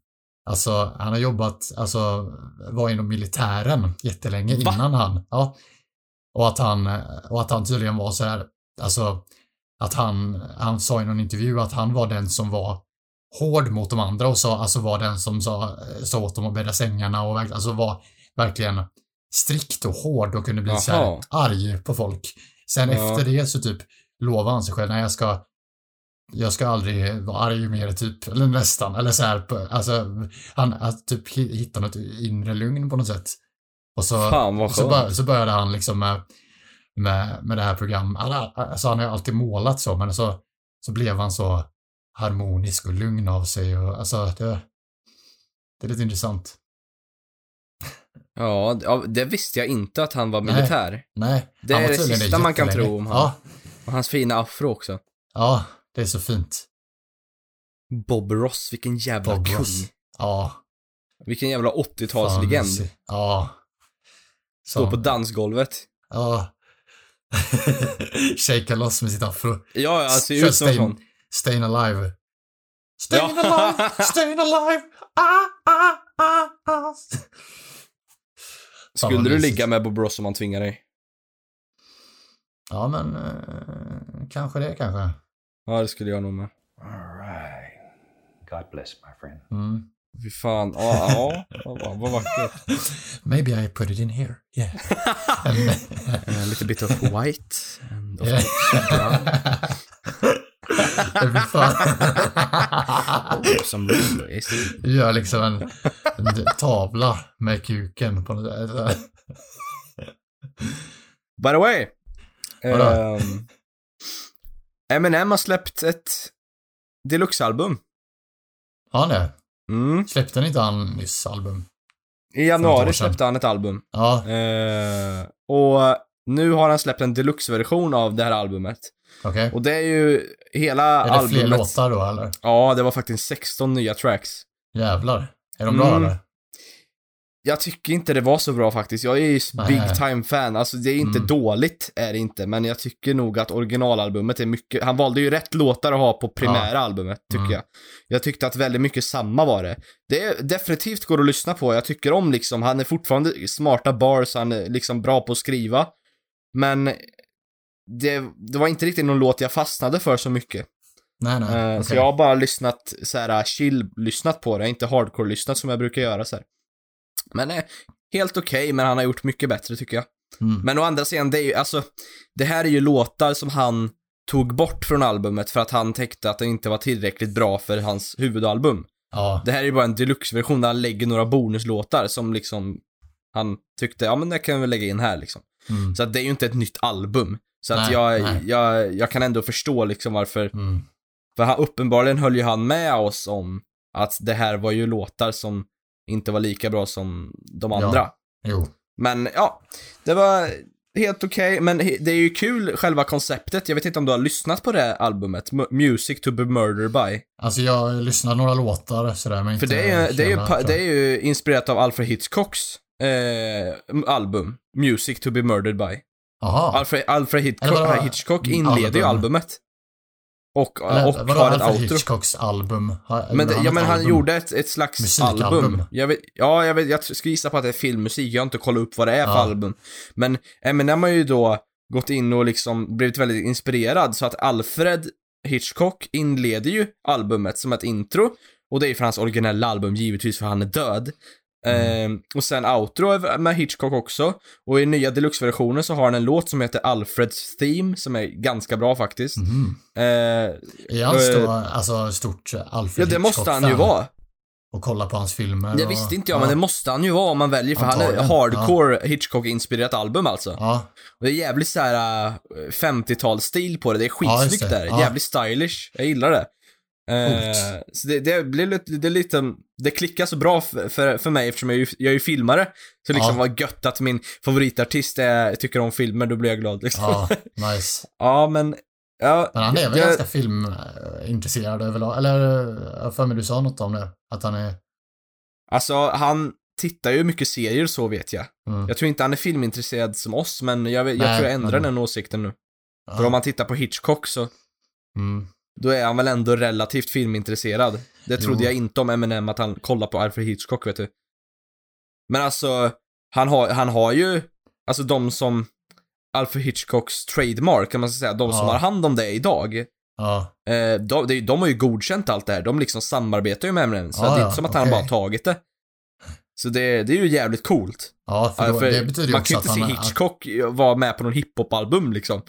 alltså han har jobbat, alltså var inom militären jättelänge Va? innan han, ja. Och att han, och att han tydligen var så här, alltså att han, han sa i någon intervju att han var den som var hård mot de andra och sa, alltså var den som sa, sa åt dem att bädda sängarna och verkligen, alltså var verkligen strikt och hård och kunde bli så här arg på folk. Sen Ja. efter det så typ lovade han sig själv, nej jag ska jag ska aldrig vara arg mer typ, eller nästan, eller så här, alltså han, att typ hi- hitta något inre lugn på något sätt. Och så, Fan så, bör, så började han liksom med, med, med det här programmet, alltså han har ju alltid målat så, men så, så blev han så harmonisk och lugn av sig och alltså det, det är lite intressant. Ja, det- det visste jag inte att han var Nej. militär. Nej, Det han är det sista man kan tro om han. Ja, Och hans fina afro också. ja, det är så fint. Bob Ross, vilken jävla Bob kung. Ross. Ja. Vilken jävla fan, 80-talslegend. se- Ja. Står på dansgolvet. Ja. <laughs> Shaka loss med sitt afro. Ja, han ser ut som en Stayin- sån. Stayin alive. Stayin Ja. alive, <laughs> stayin alive. Ah, ah, ah, ah. Skulle du ligga med Bob Ross om han tvingar dig? Ja, men eh, kanske det kanske. Ja, det skulle jag nog med. All right. God bless, my friend. Mm. Fy fan. Ja, ja. Vad, vad vackert. <laughs> Maybe I put it in here. Yeah. <laughs> And- A little bit of white and of Yeah. brown. Det blir fan. <laughs> Some red yes. Gör liksom en, en tavla med kuken på något sätt. By the way. Vadå? ehm, Eminem har släppt ett deluxe-album. Har han det? Mm. Släppte han inte han nyss album? I januari släppte han ett album. Ja, Eh, och nu har han släppt en deluxe-version av det här albumet. okej. Och det är ju hela Är det albumet. fler låtar då eller? Ja, det var faktiskt 16 nya tracks. Jävlar. Är de bra Mm. eller? Jag tycker inte det var så bra faktiskt. Jag är ju big time fan. Alltså det är inte Mm. dåligt, är det inte. Men jag tycker nog att originalalbumet är mycket, han valde ju rätt låtar att ha på primära albumet, tycker Mm. jag. Jag tyckte att väldigt mycket samma var det. Det är definitivt går att lyssna på. Jag tycker om liksom, han är fortfarande smarta bars, han är liksom bra på att skriva. Men det, det var inte riktigt någon låt jag fastnade för så mycket. Nej, nej. Eh, okej. Så jag har bara lyssnat så här chill-lyssnat på det, inte hardcore-lyssnat som jag brukar göra så här. Men eh, helt okej, men han har gjort mycket bättre tycker jag. Mm. Men å andra sidan, det är ju, alltså, det här är ju låtar som han tog bort från albumet för att han tänkte att det inte var tillräckligt bra för hans huvudalbum. Ja, Det här är ju bara en deluxe-version där han lägger några bonuslåtar som liksom han tyckte, ja men det kan vi lägga in här liksom. mm. Så att det är ju inte ett nytt album. Så att Nej, jag, nej. jag, jag kan ändå förstå liksom varför Mm. för han, uppenbarligen höll ju han med oss om att det här var ju låtar som inte var lika bra som de Ja. andra. Jo. Men ja, det var helt okej, men he- det är ju kul själva konceptet. Jag vet inte om du har lyssnat på det albumet, M- Music to be murdered by. Alltså jag lyssnade några låtar sådär, men För inte det är, ju- det, är ju, det är ju inspirerat av Alfred Hitchcocks eh, album, Music to be murdered by. Jaha. Alfred, Alfred Hitchcock? Hitchcock Mm, inleder ju album. albumet. Och, Eller, och vadå har ett outro. Hitchcocks album? Men, det, ja, men han album? gjorde ett, ett slags Musikalbum. album. Jag vet, ja, jag, vet, jag ska gissa på att det är filmmusik. Jag har inte kollat upp vad det är för Ja. album. Men Eminem har ju då gått in och liksom blivit väldigt inspirerad så att Alfred Hitchcock inleder ju albumet som ett intro. Och det är för hans originella album, givetvis för han är död. Mm. Ehm, och sen outro med Hitchcock också. Och i nya deluxe-versionen så har han en låt som heter Alfreds Theme, som är ganska bra faktiskt. Mhm. Eh, Är han Eh, stor, alltså stort Alfred ja, det måste han ju Hitchcock-fan? vara. Och kolla på hans filmer Det och, visste inte jag, ja. men det måste han ju vara om man väljer, för han är Antagligen, hardcore Hitchcock-inspirerat album alltså. Ja, Och det är jävligt såhär äh, 50-talsstil på det, det är Ja, skitsnyggt det. där, Ja. jävligt stylish, jag gillar det. Eh, så det, det blir lite, det lite, det klickar så bra för, för, för mig eftersom jag är, ju- jag är ju filmare. Så liksom Ja. vad gött att min favoritartist är, tycker om filmer, då blir jag glad liksom. ja, <laughs> nice. Ja, men, ja. Men han är väl jag- ganska filmintresserad överlag? Eller, jag för mig du sa något om det. Att han är... Alltså, han tittar ju mycket serier så vet jag. Mm. Jag tror inte han är filmintresserad som oss, men jag, jag Nej, tror jag ändrar men- den åsikten nu. ja. För om man tittar på Hitchcock så, mm. Då är han väl ändå relativt filmintresserad. Det trodde Jo. jag inte om Eminem, att han kollar på Alfred Hitchcock, vet du. Men alltså, han har, han har ju, alltså de som, Alfred Hitchcocks trademark, kan man säga, de som Ja. har hand om det idag, Ja, eh, de, de, har ju godkänt allt det här. De liksom samarbetar ju med Eminem, så Ja, det är inte som att han bara tagit det. Så det, det är ju jävligt coolt. ja för, då, för det betyder ju man också kan ju inte se han... Att, Hitchcock vara med på någon hiphop-album liksom.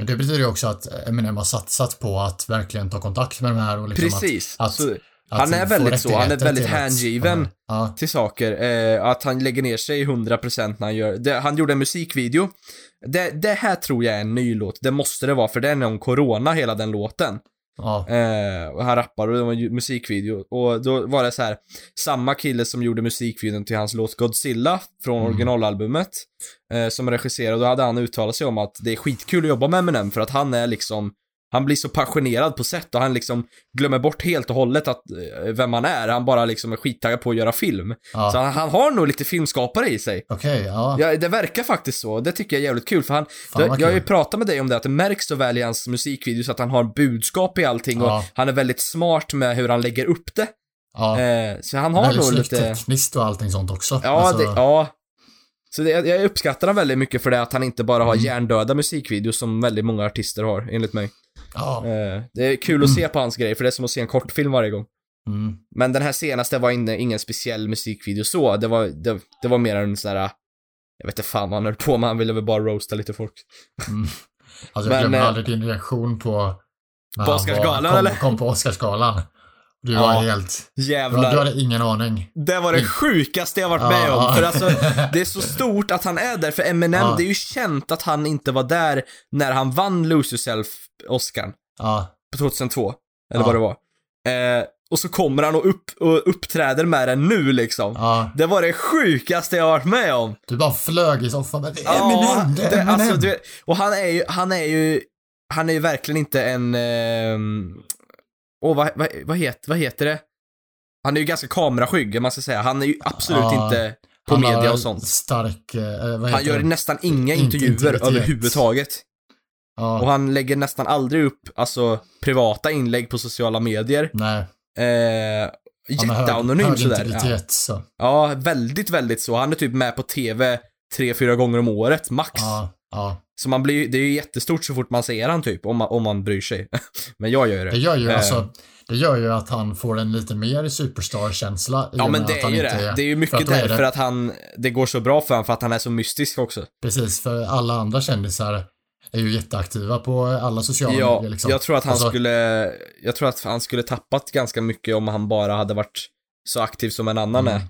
Men det betyder ju också att Eminem har satsat på att verkligen ta kontakt med de här och liksom Precis. att- så, att, Han är väldigt så, han är väldigt till att- hängiven. Ja, till saker. Eh, att han lägger ner sig 100% när han gör, det, han gjorde en musikvideo. Det, det här tror jag är en ny låt, det måste det vara, för den är om corona, hela den låten. Ja, Eh, och han rappar och det var en musikvideo. Och då var det så här, samma kille som gjorde musikvideon till hans låt Godzilla från Mm. originalalbumet, eh, som regisserade, och då hade han uttalat sig om att det är skitkul att jobba med Eminem för att han är liksom han blir så passionerad på sätt och han liksom glömmer bort helt och hållet att, eh, vem han är. Han bara liksom är skittaggad på att göra film. ja. Så han, han har nog lite filmskapare i sig. Okej, ja. Ja, det verkar faktiskt så. Det tycker jag är jävligt kul för han, Fan, jag, jag har ju pratat med dig om det, att det märks så väl i hans musikvideos att han har budskap i allting och Ja. han är väldigt smart med hur han lägger upp det. ja. Eh, så han har nog lite... tekniskt och allting sånt också. Ja, Alltså, det, ja. Så det, jag uppskattar han väldigt mycket för det att han inte bara har Mm. hjärndöda musikvideos som väldigt många artister har, enligt mig. Ja. Eh, det är kul att se på hans grejer, för det är som att se en kortfilm varje gång. Mm. Men den här senaste var inne, ingen speciell musikvideo så, det var, det, det var mer en sån här, jag vet inte fan vad han höll på med, han ville väl bara roasta lite folk. Mm. Alltså jag Men, glömmer eh, aldrig din reaktion på... när På Oscarsgalan, kom, eller? Kom på Oscarsgalan. Du Ja. var helt... Du, Jävlar. du hade ingen aning. Det var det sjukaste jag varit med Ja, om. ja. För alltså, <laughs> det är så stort att han är där. För Eminem, Ja. det är ju känt att han inte var där när han vann Lose Yourself, Oscar Ja, på 2002. Eller Ja. vad det var. Eh, och så kommer han och, upp, och uppträder med den nu liksom. ja. Det var det sjukaste jag varit med om. Du bara flög i soffan. Det är Ja, Eminem! Det är det, Eminem! alltså, du, och han är ju, han är ju, han är ju verkligen inte en, ehm, åh vad, vad, vad, heter, vad heter det? Han är ju ganska kameraskygg, om man ska säga. Han är ju absolut Ja. inte, på media och sånt. Stark, eh, Han gör det? nästan inga Inte intervjuer integritet. överhuvudtaget. Ja, Och han lägger nästan aldrig upp, alltså, privata inlägg på sociala medier. nej. Eh, jätteanonym sådär. Ja. så. ja, väldigt, väldigt så. Han är typ med på TV tre, fyra gånger om året, max. Ja, ja. Så man blir det är ju jättestort så fort man ser han typ, om man, om man bryr sig. <laughs> Men jag gör Det det. gör ju Eh. alltså, det gör ju att han får en lite mer superstar-känsla. Ja men det att är ju det. Det är ju mycket därför det- att han, det går så bra för honom, för att han är så mystisk också. Precis, för alla andra kändisar är ju jätteaktiva på alla sociala Ja, medier liksom. jag tror att han Och så- skulle, jag tror att han skulle tappat ganska mycket om han bara hade varit så aktiv som en annan Mm. är.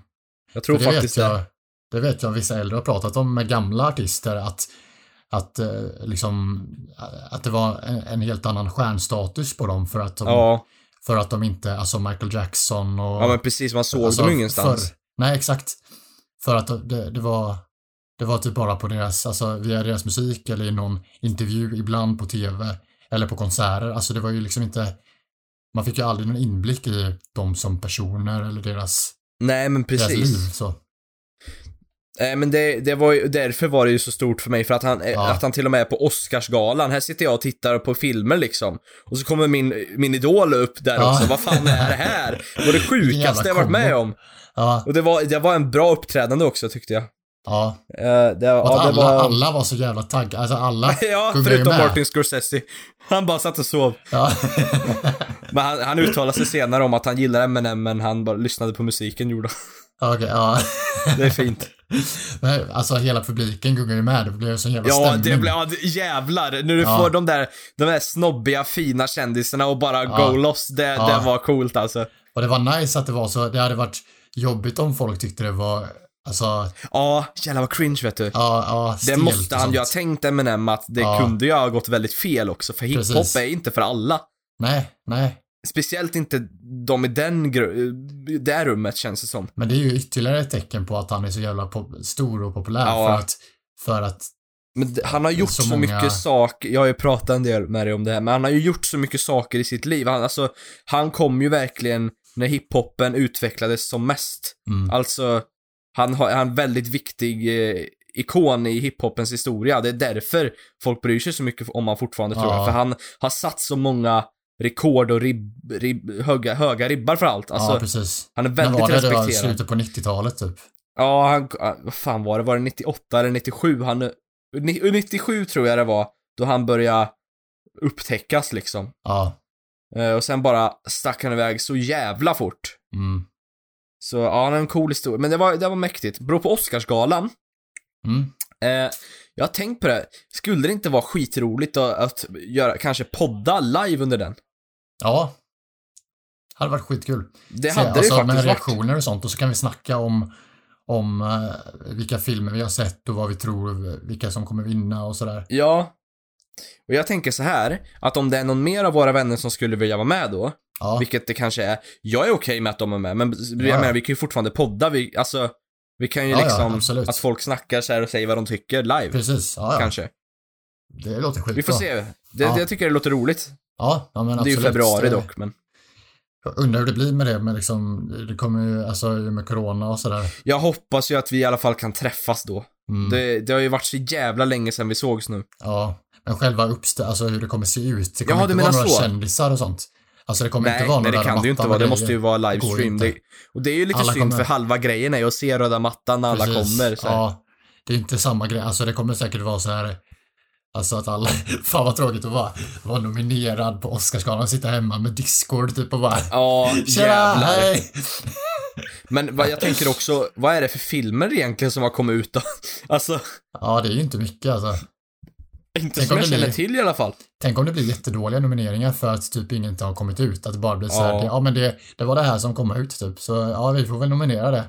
Jag tror det faktiskt vet det. jag, det vet jag vissa äldre har pratat om med gamla artister att att eh, liksom att det var en, en helt annan stjärnstatus på dem för att de, Ja, för att de inte, alltså Michael Jackson och ja men precis, man såg alltså, dem ingenstans. För, nej, exakt. För att det, det var det var typ bara på deras, alltså via deras musik eller i någon intervju ibland på tv eller på konserter. Alltså det var ju liksom inte man fick ju aldrig någon inblick i dem som personer eller deras, Nej men deras liv. precis. Så. Nej men det, det var ju, därför var det ju så stort för mig, för att han, eh, Ja. att han till och med är på Oscarsgalan, här sitter jag och tittar på filmer liksom. Och så kommer min, min idol upp där Ja. också, vad fan är det här? Det var det <laughs> sjukaste jag varit med om. Ja, Och det var, det var en bra uppträdande också tyckte jag. Ja. Eh, det, Och att ja, alla, var... alla var så jävla taggade. Alltså alla <laughs> Ja, förutom. Martin Scorsese. Han bara satt och sov. Ja. <laughs> <laughs> Men han, han uttalade sig senare om att han gillar Eminem, men han bara lyssnade på musiken gjorde. Okej, ja. Det är fint. Men, alltså hela publiken gungar ju med. Det blev så jävla Ja, stämning. det blev, ja, jävlar. När du Ja. får de där, de där snobbiga, fina kändisarna och bara Ja. go loss, det, Ja. det var coolt alltså. Och det var nice att det var så. Det hade varit jobbigt om folk tyckte det var, alltså, Ja, jävlar vad cringe vet du. ja, ja, Det måste han ju ha tänkt Eminem att det Ja. kunde ju ha gått väldigt fel också, för hiphop Precis. är inte för alla. Nej, nej. Speciellt inte de i den det rummet känns det som. Men det är ju ytterligare ett tecken på att han är så jävla stor och populär Ja. för att, för att, Men han har gjort så, så många- mycket saker, jag har ju pratat en del med dig om det här, men han har ju gjort så mycket saker i sitt liv. Han, alltså, han kom ju verkligen när hiphopen utvecklades som mest. mm, Alltså, han har, han är en väldigt viktig eh, ikon i hiphopens historia. Det är därför folk bryr sig så mycket om han fortfarande tror Ja. jag. För han har satt så många rekord och ribb, ribb, höga, höga ribbar för allt. Alltså, ja precis. han är Men väldigt var det, det respekterad. slutet på 90-talet typ? Ja, han, vad fan var det? Var det 98 eller 97? Han, ni- 97 tror jag det var, då han började upptäckas liksom. Ja. Eh, och sen bara stack han iväg så jävla fort. Mm. Så ja, en cool historia. Men det var, det var mäktigt. Beror på Oscarsgalan. Mm. Eh, jag har tänkt på det. Skulle det inte vara skitroligt att, att göra, kanske podda live under den? Ja. Hade varit skitkul. Det hade alltså, det med faktiskt varit. reaktioner och sånt och så kan vi snacka om om eh, vilka filmer vi har sett och vad vi tror, vilka som kommer vinna och sådär. Ja. Och jag tänker så här, att om det är någon mer av våra vänner som skulle vilja vara med då, Ja, vilket det kanske är, jag är okej med att de är med, men jag Ja. menar, vi kan ju fortfarande podda, vi, alltså, vi kan ju Ja, ja, liksom, absolut. att folk snackar så och säger vad de tycker live, precis. Ja, ja. kanske. Det låter skitbra. Vi får se. Det, Ja. det jag tycker jag låter roligt. Ja, ja men Det är absolut. ju februari Det- dock, men. Jag undrar hur det blir med det, men liksom, det kommer ju, alltså med corona och sådär. Jag hoppas ju att vi i alla fall kan träffas då. Mm. Det, det har ju varit så jävla länge sedan vi sågs nu. Ja, men själva uppstä- alltså hur det kommer se ut. Det Ja, kommer du inte vara några så. kändisar och sånt. Alltså det kommer Nej, inte vara nej det kan det ju inte vara. Det måste ju vara livestream. Det, och det är ju lite Alla synd kommer- för halva grejen är ju att se röda mattan när alla Precis. kommer. Så här. Ja, det är inte samma grej. Alltså det kommer säkert vara så här Alltså att alla, <laughs> fan vad tråkigt att vara, vara nominerad på Oscarsgalan och sitta hemma med Discord typ och bara Ja, jävlar. hej! <laughs> Men vad jag tänker också, vad är det för filmer egentligen som har kommit ut då? <laughs> Alltså, Ja, det är ju inte mycket alltså. Inte Tänk som om jag känner blir- till i alla fall. Tänk om det blir jättedåliga nomineringar för att typ inget har kommit ut. Att det bara blir så här, Ja. ja, men det, det var det här som kom ut typ. Så ja, vi får väl nominera det.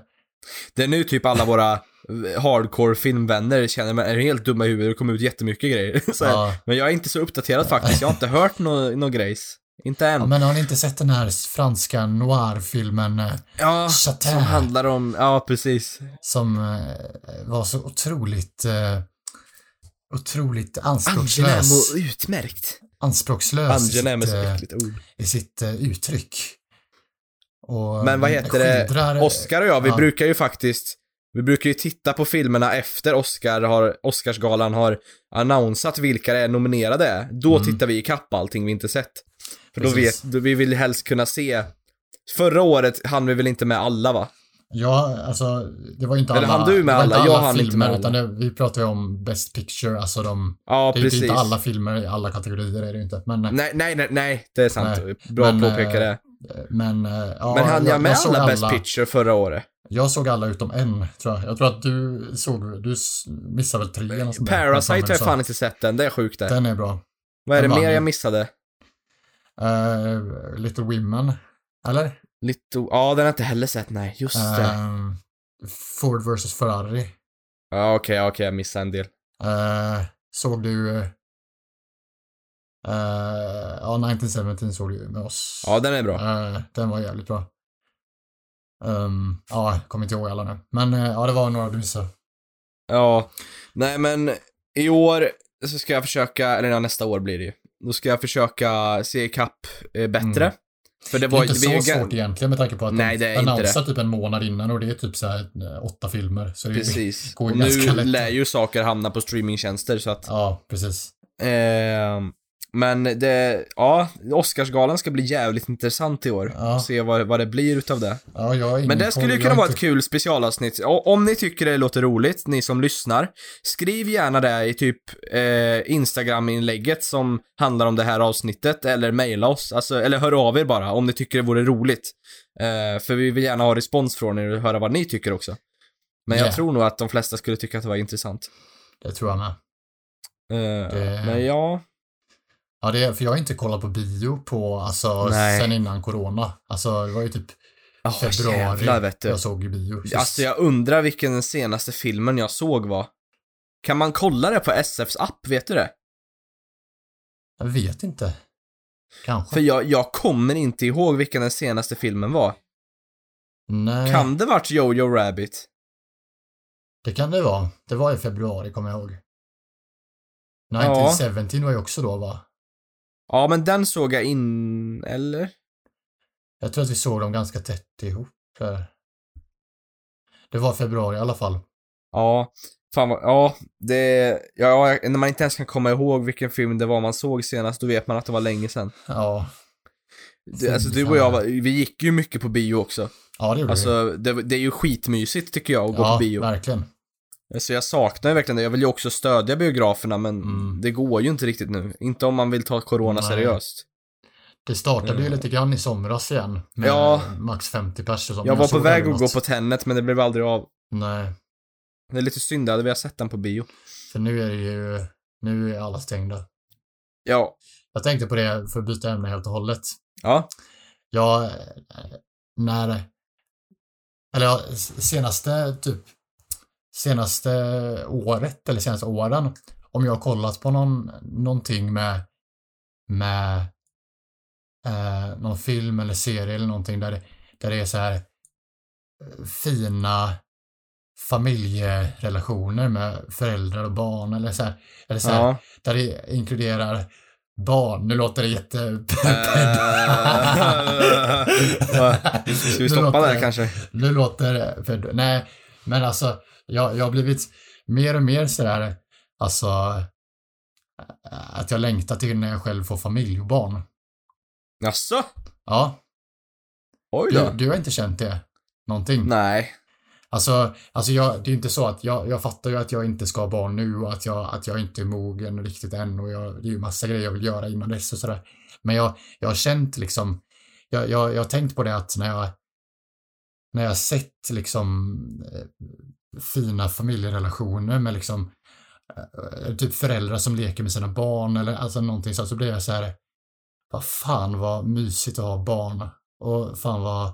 Det är nu typ alla våra eh, hardcore filmvänner känner mig är helt dumma i huvudet, det kommer ut jättemycket grejer. <laughs> Ja. Men jag är inte så uppdaterad faktiskt, jag har inte hört någon no grejs. Inte än. ja, men har ni inte sett den här franska noir-filmen eh, Ja, Chatin. som handlar om, ja precis. som eh, var så otroligt eh, otroligt Angenäm anspråkslös, och utmärkt. anspråkslös i Angenäm är sitt, så eh, äckligt ord. i sitt eh, uttryck. Och, Men vad den heter det? skildrar- Oscar och jag, vi ja. brukar ju faktiskt Vi brukar ju titta på filmerna efter Oscar har, Oscarsgalan har annonsat vilka det är nominerade är. Då Mm. tittar vi ikapp allting vi inte sett. För då vet, då vi vill helst kunna se Förra året hann vi väl inte med alla va? Ja, alltså det var inte Eller alla, du med det alla? Jag alla inte filmer, med utan det, vi pratar ju om Best Picture, alltså de, Ja, det är precis. inte alla filmer i alla kategorier är det ju inte. Men, Nej, nej, nej, nej, det är sant. Nej, Bra men, påpeka eh, det. men, eh, ja, Men hann jag med såg alla Best Picture förra året? Jag såg alla utom en, tror jag. Jag tror att du såg, du missade väl tre eller. Parasite har jag fan inte sett än, det är sjukt det. Den är bra. Vad är det den vann mer jag missade? Uh, Little Women, eller? Lite, ja, den har jag inte heller sett, nej, just det. Ehm, Ford vs Ferrari. Ja, okej, okej, jag missade en del. Eh, såg du... eh, ja, 1917 såg du ju med oss. Ja, den är bra. Eh, den var jävligt bra. Ehm, ja, jag kommer inte ihåg alla nu. Men eh, ja, det var några du missade. Ja, nej men i år så ska jag försöka, eller ja, nästa år blir det ju. Då ska jag försöka se ikapp eh, bättre. Mm. För det Det var är inte så ju svårt egentligen med tanke på att Nej, det är de inte annonsar typ en månad innan och det är typ så här eh, åtta filmer. Så det Precis. går Och ju nu ganska lätt. lär ju saker hamna på streamingtjänster så att Ja, precis. Ehm, men det, ja, Oscarsgalan ska bli jävligt intressant i år. Ja. Se vad, vad det blir utav det. Ja, jag Men det skulle ju Jag kunna vara ett kul specialavsnitt. Om ni tycker det låter roligt, ni som lyssnar, skriv gärna det i typ eh, Instagram-inlägget som handlar om det här avsnittet, eller mejla oss, alltså, eller hör av er bara om ni tycker det vore roligt. Eh, för vi vill gärna ha respons från er och höra vad ni tycker också. Men jag Ja. tror nog att de flesta skulle tycka att det var intressant. Det tror jag med. Eh, Det- Men ja, Ja, det är, för jag har inte kollat på bio på, alltså, Nej. sen innan corona. Alltså, det var ju typ oh, februari jävlar vet du. jag såg bio. sist. Alltså jag undrar vilken den senaste filmen jag såg var. Kan man kolla det på SFs app, vet du det? Jag vet inte. Kanske. För jag, jag kommer inte ihåg vilken den senaste filmen var. Nej, Kan det varit Jojo Rabbit? det kan det vara. Det var i februari, kommer jag ihåg. Ja. 1917 var ju också då, va? Ja, men den såg jag in... Eller? Jag tror att vi såg dem ganska tätt ihop. där. Det var februari i alla fall. Ja. Fan vad, ja, det... Ja, när man inte ens kan komma ihåg vilken film det var man såg senast, då vet man att det var länge sedan. Ja, Det, alltså du och jag, var, vi gick ju mycket på bio också. ja det gjorde vi. Alltså, det, det är ju skitmysigt tycker jag att gå ja, på bio. verkligen. Så jag saknar ju verkligen det. Jag vill ju också stödja biograferna, men Mm. det går ju inte riktigt nu. Inte om man vill ta corona Nej. seriöst. Det startade ju Mm. lite grann i somras igen. Med Ja. max 50 pers och sånt. Jag men var på väg att gå på Tenet, men det blev aldrig av. Nej, Det är lite synd, jag hade velat sett den på bio. för nu är det ju, nu är alla stängda. Ja. Jag tänkte på det, för att byta ämne helt och hållet. Ja. Jag, eh, när, eller senaste typ, senaste året eller senaste åren, om jag har kollat på någon, någonting med, med eh, någon film eller serie eller någonting där det, där det är så här eh, fina familjerelationer med föräldrar och barn eller så här, eller så här, Ja. där det inkluderar barn. Nu låter det jätte... Eh, <laughs> Ska vi stoppa där kanske? Nu låter det... Nej, men alltså, jag, jag har blivit mer och mer sådär, alltså, att jag längtar till när jag själv får familj och barn. Jaså? Ja, Oj du, då. du har inte känt det? Någonting? Nej. Alltså, alltså jag, det är inte så att jag, jag fattar ju att jag inte ska ha barn nu och att jag, att jag inte är mogen riktigt än och jag, det är ju massa grejer jag vill göra innan dess och sådär. Men jag, jag har känt liksom, jag, jag, jag har tänkt på det att när jag, när jag sett liksom eh, fina familjerelationer med liksom eh, typ föräldrar som leker med sina barn eller alltså någonting så, så blir jag så här, vad fan vad mysigt att ha barn och fan vad,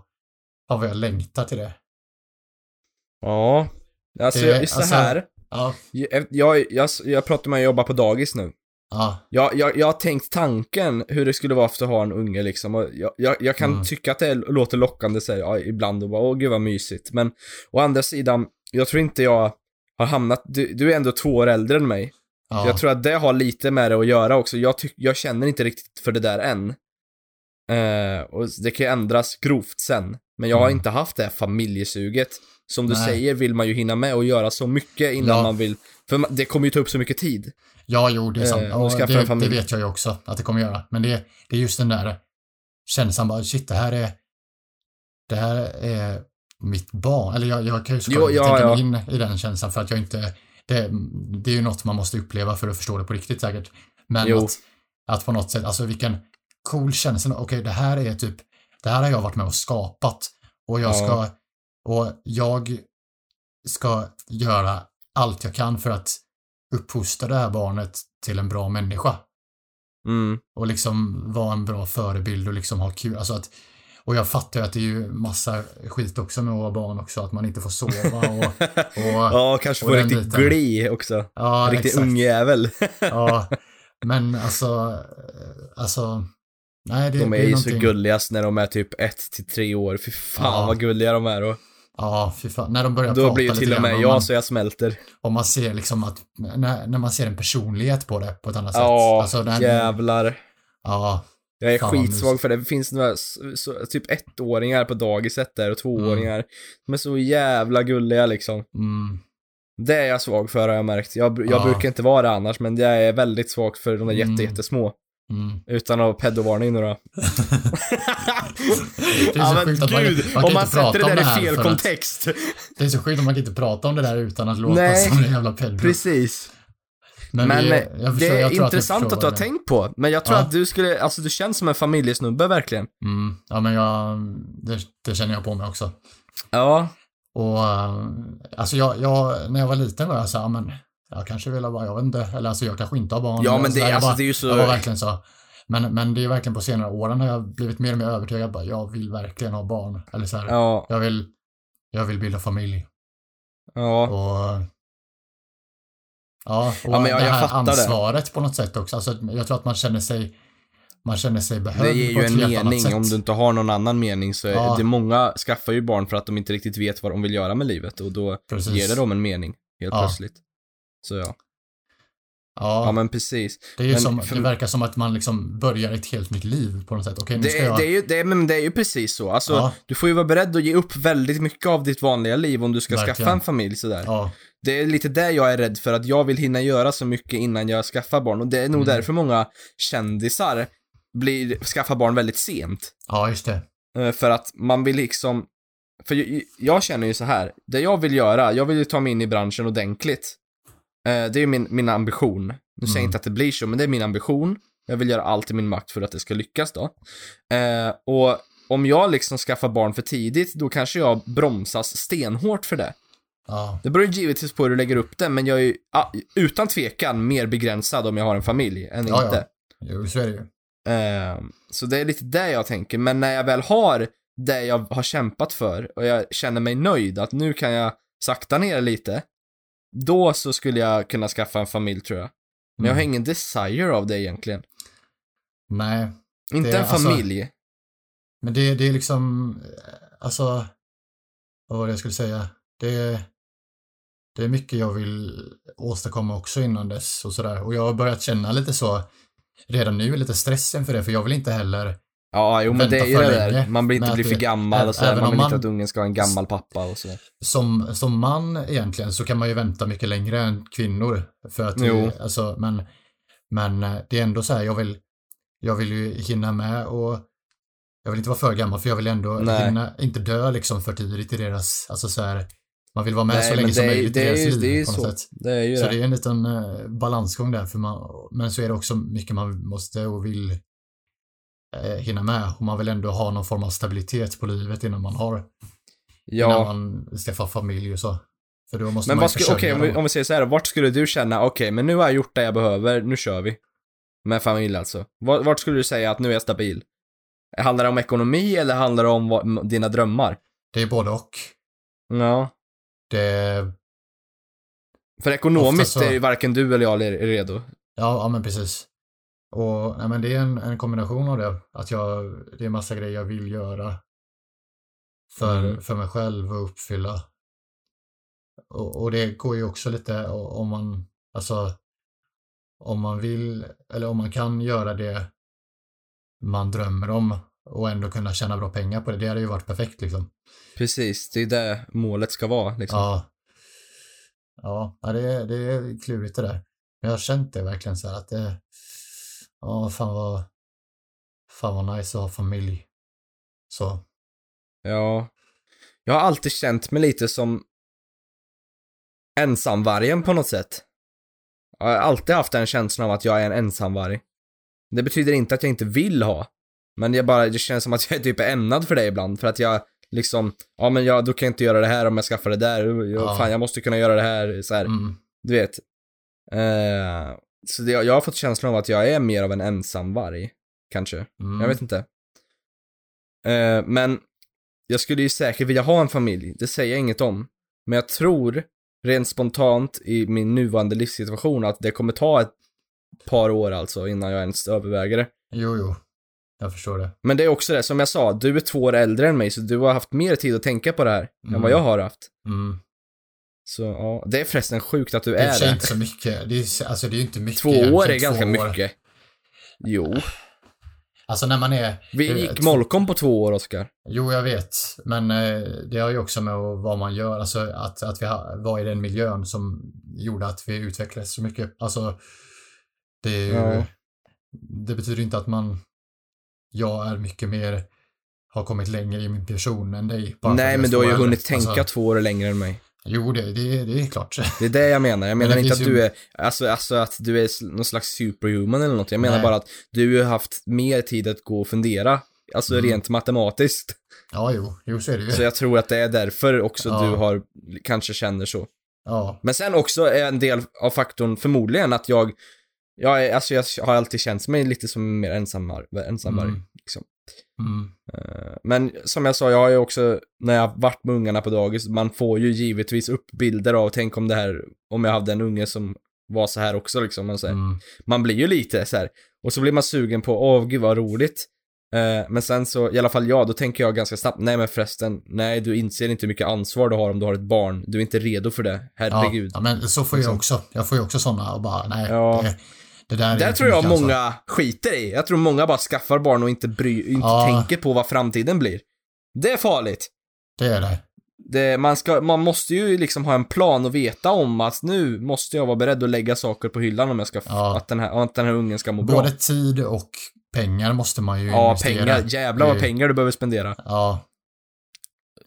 fan vad jag längtar till det. Ja. Alltså, Det- så alltså- här. Ja, Jag, jag, jag, jag pratar med att jobba på dagis nu. ja, Jag, jag, jag har tänkt tanken hur det skulle vara efter att ha en unge liksom. Och jag, jag, jag kan Mm. tycka att det låter lockande här, ja, ibland och bara åh gud vad mysigt. Men å andra sidan, jag tror inte jag har hamnat, du, du är ändå två år äldre än mig. ja. Jag tror att det har lite med det att göra också. Jag, tyck, jag känner inte riktigt för det där än. Eh, och det kan ju ändras grovt sen. Men jag har Mm. inte haft det här familjesuget. som du Nej. säger vill man ju hinna med och göra så mycket innan Ja. man vill, för det kommer ju ta upp så mycket tid. Ja, jo, det är sant. Eh, och det, det vet jag ju också att det kommer göra. Men det, det är just den där känslan bara, shit, det här är, det här är mitt barn. Eller jag, jag kan ju såklart Jo, tänka ja. mig in i den känslan för att jag inte, det, det är ju något man måste uppleva för att förstå det på riktigt säkert. Men Jo. att, att på något sätt, alltså vilken cool känsla, okej, det här är typ, det här har jag varit med och skapat och jag Ja. ska, och jag ska göra allt jag kan för att uppfostra det här barnet till en bra människa Mm. och liksom vara en bra förebild och liksom ha kul. Alltså att, och jag fattar ju att det är ju massa skit också med att vara barn också, att man inte får sova och, <laughs> och Ja, kanske och få den riktigt biten. gli också. ja, riktigt ungjävel. <laughs> Ja, men alltså, alltså, nej det, De det är ju så någonting- gulligast när de är typ ett till tre år. Fy fan Ja. vad gulliga de är. Och Ja, fy fan. När de börjar då prata blir ju till och med och jag man, så jag smälter. och man ser liksom att, när, när man ser en personlighet på det på ett annat Ja, sätt. Alltså, den, jävlar. Ja, Jag är Fan, skitsvag för det. Det finns några så, typ ettåringar på dagiset där och tvååringar. De är så jävla gulliga liksom. mm, Det är jag svag för har jag märkt. Jag, jag Ja. brukar inte vara det annars, men jag är väldigt svag för de där Mm. jätte, jättesmå. mm. Utan att pedovarning nu då. <laughs> <laughs> Det är så sjukt att man, gud, man kan om man sätter det om där det i fel för att- kontext. Det är så sjukt att man kan inte prata om det där utan att låta Nej, som en jävla pedo. Precis. Men, Men eh, jag förstår, det är att intressant förstår att du har det tänkt på. Men jag tror Ja. att du skulle, alltså du känns som en familjesnubbe verkligen. Mm, ja, men jag, det, det känner jag på mig också. Ja. Och eh, alltså jag, jag, när jag var liten var jag så här, men jag kanske vill ha barn, jag vet inte, eller alltså jag kanske inte har barn. Ja men det, där. alltså, bara, det är ju så... jag var verkligen så. Men, men det är verkligen på senare åren har jag blivit mer och mer övertygad, bara, jag vill verkligen ha barn. Eller så här, Ja, jag vill, jag vill bilda familj. ja. Och Ja, och Ja, men jag- det jag här det. ansvaret på något sätt också. Alltså, jag tror att man känner sig man känner sig behövd Det ger ju en mening. Om du inte har någon annan mening så Ja. det många skaffar ju barn för att de inte riktigt vet vad de vill göra med livet och då Precis. ger det dem en mening helt Ja. plötsligt. Så ja. Ja, Ja men precis. det, är ju men som, för- det verkar som att man liksom börjar ett helt nytt liv på något sätt. Okej, nu Det, ska jag... det, är ju, det, men det är ju precis så. Alltså, Ja. du får ju vara beredd att ge upp väldigt mycket av ditt vanliga liv om du ska Verkligen. skaffa en familj sådär. Ja, Det är lite där jag är rädd för att jag vill hinna göra så mycket innan jag skaffar barn och det är nog Mm. därför många kändisar blir, skaffar barn väldigt sent. ja, just det. Eh, För att man vill liksom, för jag, jag känner ju så här, det jag vill göra, jag vill ju ta mig in i branschen ordentligt. Eh, Det är ju min, min ambition. Nu säger jag Mm. inte att det blir så, men det är min ambition. Jag vill göra allt i min makt för att det ska lyckas då. Eh, och om jag liksom skaffar barn för tidigt, då kanske jag bromsas stenhårt för det. Ja, Det beror givetvis på hur du lägger upp det, men jag är ju ah, utan tvekan mer begränsad om jag har en familj än Ja, ja. inte. jo, så är det ju. Eh, så det är lite det jag tänker, men när jag väl har det jag har kämpat för och jag känner mig nöjd att nu kan jag sakta ner lite, då så skulle jag kunna skaffa en familj tror jag. Men jag har Mm. ingen desire av det egentligen. Nej, Inte Det- en alltså- familj. men det, det är liksom, eh, alltså, vad var det jag skulle säga? Det, det är mycket jag vill åstadkomma också innan dess och sådär. Och jag har börjat känna lite så, redan nu, lite stress inför det, för jag vill inte heller Ja, jo men det är ju för det där. Man vill inte bli för gammal och så. även Man vill inte man- att ungen ska ha en gammal pappa och så. som, som man egentligen så kan man ju vänta mycket längre än kvinnor. För att, Jo. alltså, men, men eh, det är ändå så här, jag vill, jag vill ju hinna med och jag vill inte vara för gammal för jag vill ändå Nej. hinna, inte dö liksom för tidigt i deras, alltså så här, man vill vara med så Nej, länge men som är, möjligt det i deras liv det är ju så. sätt. Det är ju Så det. det är en liten eh, balansgång där, för man, men så är det också mycket man måste och vill eh, hinna med och man vill ändå ha någon form av stabilitet på livet innan man har, innan Ja. man skaffar familj och så. För då måste Men man ju okej försörja om, om vi säger så här, vart skulle du känna, okej men nu har jag gjort det jag behöver, nu kör vi. Med familj alltså. Vart, vart skulle du säga att nu är jag stabil? Handlar det om ekonomi eller handlar det om vad, dina drömmar? Det är både och. Ja. Det, För ekonomiskt så- är ju varken du eller jag är redo. ja, ja men precis. Och nej, men det är en, en kombination av det. Att jag, det är massa grejer jag vill göra för, Mm. för mig själv och uppfylla. Och, och det går ju också lite om man, alltså, om man vill, eller om man kan göra det man drömmer om och ändå kunna tjäna bra pengar på det. Det hade ju varit perfekt liksom. Precis, det är det målet ska vara liksom. Ja. Ja, det, är, det är klurigt det där. Men jag har känt det verkligen så här att det, ja, fan vad, fan vad nice att ha familj. Så, Ja. Jag har alltid känt mig lite som ensamvargen på något sätt. Jag har alltid haft den känslan av att jag är en ensamvarg. Det betyder inte att jag inte vill ha. Men jag bara, det känns som att jag är typ ämnad för det ibland. För att jag liksom, ja men jag, då kan jag inte göra det här om jag skaffar det där. Jag, Ja. Fan, jag måste kunna göra det här. Så här. mm, Du vet. Eh, så det, jag har fått känslan av att jag är mer av en ensamvarg. Kanske. mm, Jag vet inte. Eh, men jag skulle ju säkert vilja ha en familj, det säger jag inget om. Men jag tror, rent spontant i min nuvarande livssituation, att det kommer ta ett par år alltså innan jag ens överväger det. Jo, jo. Jag förstår det. Men det är också det, som jag sa, du är två år äldre än mig, så du har haft mer tid att tänka på det här än Mm. vad jag har haft. Mm. Så ja, det är förresten sjukt att du Det är i och är det. inte så mycket. Det är, alltså det är inte mycket. Två år är ganska år. mycket. Jo. Alltså när man är... Vi gick två- Molkom på två år, Oskar. Jo, jag vet. Men eh, det har ju också med vad man gör, alltså att, att vi har, var i den miljön som gjorde att vi utvecklades så mycket. Alltså, det är ju, Ja. Det betyder inte att man, jag är mycket mer, har kommit längre i min person än dig. Nej, men du har ju hunnit tänka Alltså, två år längre än mig. jo, det, det, det är klart. Det är det jag menar. Jag menar det inte att du är, alltså, alltså att du är någon slags superhuman eller något. Jag menar Nej. bara att du har haft mer tid att gå och fundera. Alltså Mm. rent matematiskt. Ja, jo, jo, så är det ju. Så jag tror att det är därför också Ja. du har, kanske känner så. Ja, Men sen också är en del av faktorn förmodligen att jag, jag, är, alltså jag har alltid känt mig lite som mer ensammar, ensamvarg. Mm. Liksom. mm, Eh, Men som jag sa, jag har ju också, när jag varit med ungarna på dagis, man får ju givetvis upp bilder av, tänk om det här, om jag hade en unge som var så här också liksom. Men så här, mm, Man blir ju lite så här. och så blir man sugen på, åh gud vad roligt. Eh, men sen så, i alla fall jag, då tänker jag ganska snabbt, nej men förresten, nej du inser inte hur mycket ansvar du har om du har ett barn. Du är inte redo för det, ja, herregud. ja, men så får jag Liksom. också. Jag får ju också sådana och bara, nej, Ja. det, det där är Där tror jag mycket ansvar. många skiter i. Jag tror många bara skaffar barn och inte, bry, inte Ja. tänker på vad framtiden blir. Det är farligt. Det är det. Det, man, ska, man måste ju liksom ha en plan och veta om att nu måste jag vara beredd att lägga saker på hyllan om jag ska, Ja. att, den här, att den här ungen ska må bra. Både tid och pengar måste man ju Ja, investera. pengar. Jävlar vad pengar du behöver spendera. Ja,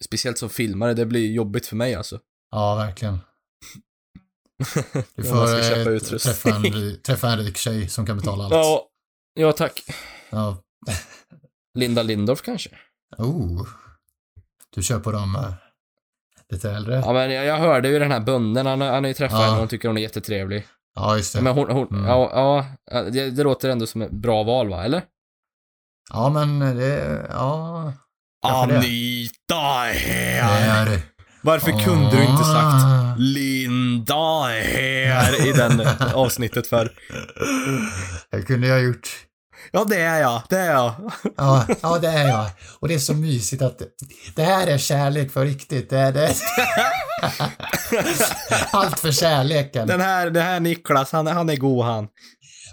Speciellt som filmare, det blir jobbigt för mig alltså. ja verkligen. <laughs> Du får eh, träffa en, träffa en rik tjej som kan betala allt. Ja, ja tack. Ja. Linda Lindorff kanske? Oh. Du kör på dem eh, lite äldre? Ja men jag, jag hörde ju den här bunden, han, han har ju träffat Ja. henne och hon tycker hon är jättetrevlig. Ja, just det. Men hon, hon Mm. ja, ja, det, det låter ändå som ett bra val va, eller? Ja, men det, ja. Anita här! Varför kunde du inte sagt Ah. Linda är här i den avsnittet för? Det kunde jag gjort. Ja, det är jag, det är jag. Ja, ja, det är jag. Och det är så mysigt att det här är kärlek för riktigt. Det är det. <laughs> Allt för kärleken. Den här, det här Niklas, han, han är god han.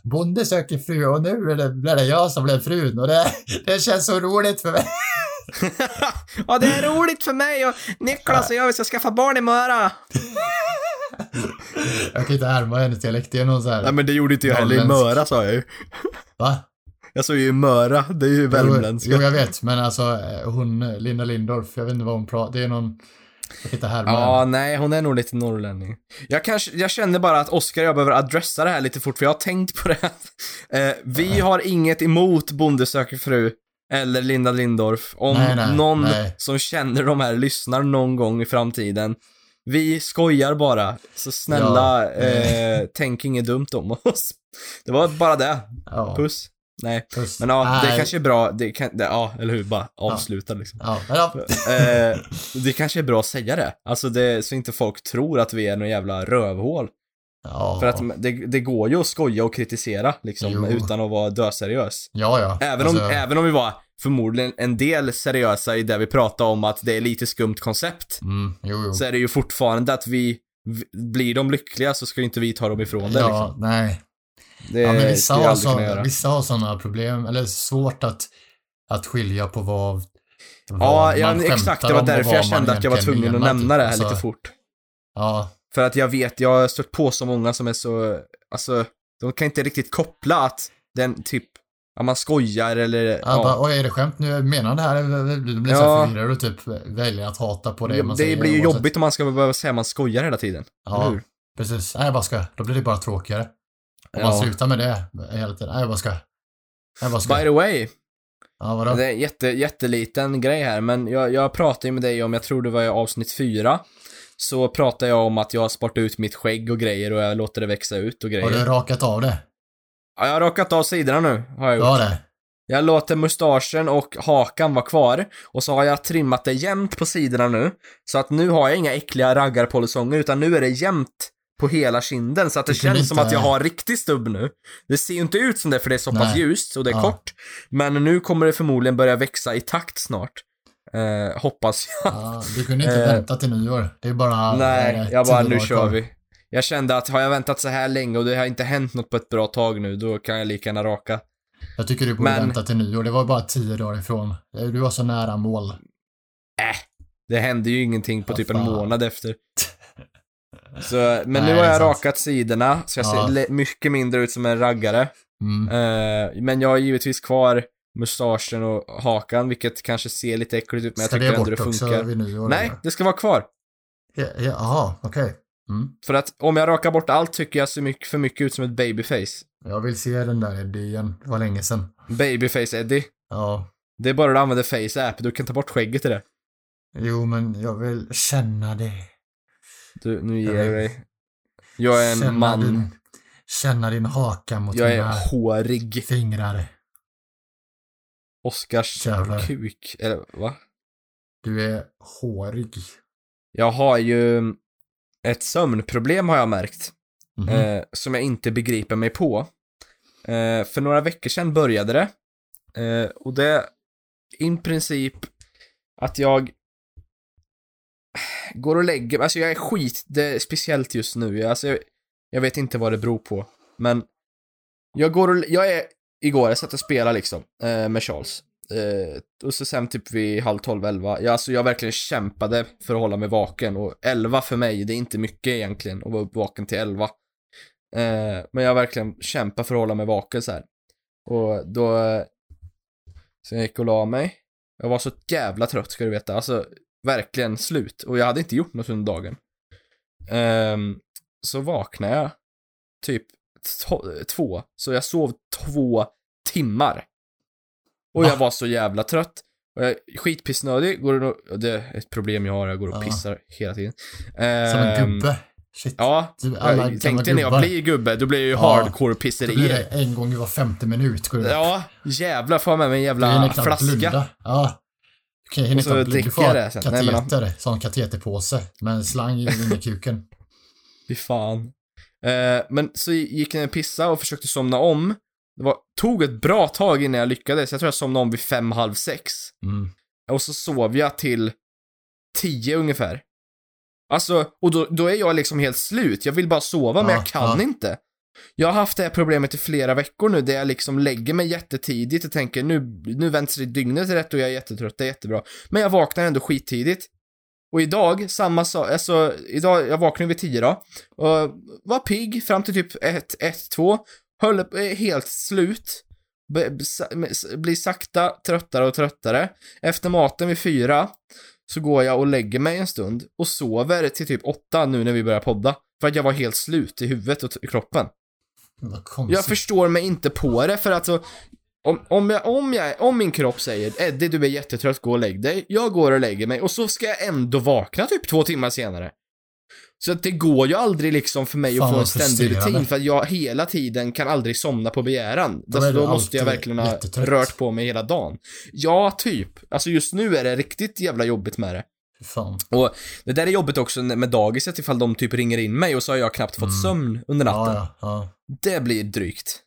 Bonde söker fru och nu är det jag som blev frun och det, det känns så roligt för mig. Ja, det är roligt för mig och Niklas och jag, vi ska skaffa barn i Möra. <laughs> Jag kan inte härma hennes dialekt. Det är någon så här... Nej men det gjorde inte jag heller i. Möra sa jag ju. Va? Jag sa ju Möra, det är ju värmländska. Jo, jo, jag vet. Men alltså eh, hon, Linda Lindorff, jag vet inte vad hon pratar. Det är någon... Jag kan inte härma Ja, nej, hon är nog lite norrlänning. Jag kanske, jag känner bara att Oskar och jag behöver adressa det här lite fort, för jag har tänkt på det. Eh, vi har inget emot Bonde söker fru eller Linda Lindorff. Om Nej, nej, någon nej. som känner de här lyssnar någon gång i framtiden. Vi skojar bara, så snälla, Ja, eh. <laughs> tänk inget dumt om oss. Det var bara det. Ja, Puss. Nej. puss. Men ja, det kanske är bra, det kan, det, ja, eller hur, bara avsluta liksom. Ja, ja. Eh, det kanske är bra att säga det. Alltså det, så inte folk tror att vi är någon jävla rövhål. Ja. För att det, det går ju att skoja och kritisera liksom, Jo. utan att vara döseriös. Ja, ja. Även, om, Alltså, även om vi var förmodligen en del seriösa i det vi pratade om att det är lite skumt koncept. Mm, jo, jo. Så är det ju fortfarande att vi, blir de lyckliga så ska ju inte vi ta dem ifrån det ja, liksom. nej. Det Ja, men vissa har, så, vissa har sådana problem, eller svårt att, att skilja på vad... Ja, ja exakt. Det var därför jag kände att jag var tvungen att nämna det här alltså, lite fort. Ja. För att jag vet, jag har stött på så många som är så, alltså, de kan inte riktigt koppla att den typ Ja, man skojar eller... Ja, ja. Bara, Oj, är det skämt nu? Menar det här? Du blir ja. så förvirrad och typ väljer att hata på det ja, man Det säger, blir ju jobbigt om man ska behöva säga att man skojar hela tiden. Ja, precis. Nej, jag bara ska. Då blir det bara tråkigare. Om ja. man slutar med det hela tiden. Nej, jag bara ska. Jag bara ska. By the way. Ja, vadå? Det är en jätte, jätteliten grej här, men jag, jag pratade ju med dig om, jag tror det var i avsnitt fyra. Så pratade jag om att jag har sparat ut mitt skägg och grejer och jag låter det växa ut och grejer. Har du rakat av det? Ja, jag har rakat av sidorna nu, har jag gjort. Ja, det. Jag låter mustaschen och hakan vara kvar och så har jag trimmat det jämnt på sidorna nu. Så att nu har jag inga äckliga raggarpolisonger utan nu är det jämnt på hela kinden så att det, det känns inte... som att jag har riktig stubb nu. Det ser ju inte ut som det för det är så pass ljust och det är ja. kort. Men nu kommer det förmodligen börja växa i takt snart. Eh, hoppas jag. Ja, du kunde inte eh, vänta till nyår. Det är bara... Nej, jag bara nu kör vi. Jag kände att har jag väntat så här länge och det har inte hänt något på ett bra tag nu, då kan jag lika gärna raka. Jag tycker du borde Men... vänta till nyår. Det var bara tio dagar ifrån. Du var så nära mål. Äh, det hände ju ingenting på ja, typ en månad efter. <laughs> Så, men Nej, nu har jag rakat sidorna, så jag ja. ser mycket mindre ut som en raggare. Mm. Uh, men jag har givetvis kvar mustaschen och hakan, vilket kanske ser lite äckligt ut, men ska jag tycker ändå det funkar. Vid nyår, Nej, det ska vara kvar. Jaha, ja, okej. Okay. Mm. För att om jag rakar bort allt tycker jag ser mycket, för mycket ut som ett babyface. Jag vill se den där Eddie igen. Det var länge sedan. Babyface Eddie? Ja. Det är bara att du använder face app. Du kan ta bort skägget i det. Jo, men jag vill känna det. Du, nu ger jag dig. Jag är en känna man. Din, känna din haka mot jag mina är hårig. fingrar. Oskars Jävlar. kuk, eller va? Du är hårig. Jag har ju ett sömnproblem har jag märkt. Mm -hmm. eh, som jag inte begriper mig på. Eh, för några veckor sedan började det. Eh, och det, i princip, att jag går och lägger mig, alltså jag är skit, det är speciellt just nu. Alltså jag, jag vet inte vad det beror på. Men jag går och, jag är, igår, jag satt och spelade liksom, eh, med Charles. Eh, och så sen typ vid halv tolv, elva. Ja, alltså jag verkligen kämpade för att hålla mig vaken och elva för mig, det är inte mycket egentligen att vara vaken till elva. Eh, men jag verkligen kämpade för att hålla mig vaken så här. Och då, så jag gick och la mig. Jag var så jävla trött ska du veta, alltså verkligen slut. Och jag hade inte gjort något under dagen. Eh, så vaknade jag typ två, så jag sov två timmar. Och jag var så jävla trött. Och jag är skitpissnödig, går och, det är ett problem jag har, jag går och pissar hela tiden. Som en ehm, gubbe. Shit. Ja, Alla jag tänkte när jag blir gubbe, då blir det ju ja, hardcore pisserier. Då blir det en gång i var femte minut. Går det ja, jävlar får jag med mig en jävla flaska. Blunda. Ja. Okej, hinner knappt blunda. Du får kateter, Nej, sån kateterpåse med en slang in i kuken. Fy fan. Uh, men så gick jag och pissa och försökte somna om. Det var, tog ett bra tag innan jag lyckades. Jag tror jag somnade om vid fem, halv sex. Mm. Och så sov jag till tio ungefär. Alltså, och då, då är jag liksom helt slut. Jag vill bara sova, ja, men jag kan ja. inte. Jag har haft det här problemet i flera veckor nu, där jag liksom lägger mig jättetidigt och tänker nu, nu vänds det dygnet rätt och jag är jättetrött, det är jättebra. Men jag vaknar ändå skittidigt. Och idag, samma sak, alltså, idag, jag vaknade vid tio då. Och var pigg fram till typ ett, ett, två. Höll helt slut. Blir sakta tröttare och tröttare. Efter maten vid fyra så går jag och lägger mig en stund och sover till typ åtta nu när vi börjar podda. För att jag var helt slut i huvudet och i kroppen. Jag förstår mig inte på det för att så, om, om, jag, om, jag, om min kropp säger Eddie du är jättetrött, gå och lägg dig. Jag går och lägger mig och så ska jag ändå vakna typ två timmar senare. Så att det går ju aldrig liksom för mig Fan, att få en ständig rutin för att jag hela tiden kan aldrig somna på begäran. Då, då måste jag verkligen ha rört på mig hela dagen. Ja, typ. Alltså just nu är det riktigt jävla jobbigt med det. Fan. Och det där är jobbigt också med dagiset ifall de typ ringer in mig och så har jag knappt fått mm. sömn under natten. Ja, ja, ja. Det blir drygt.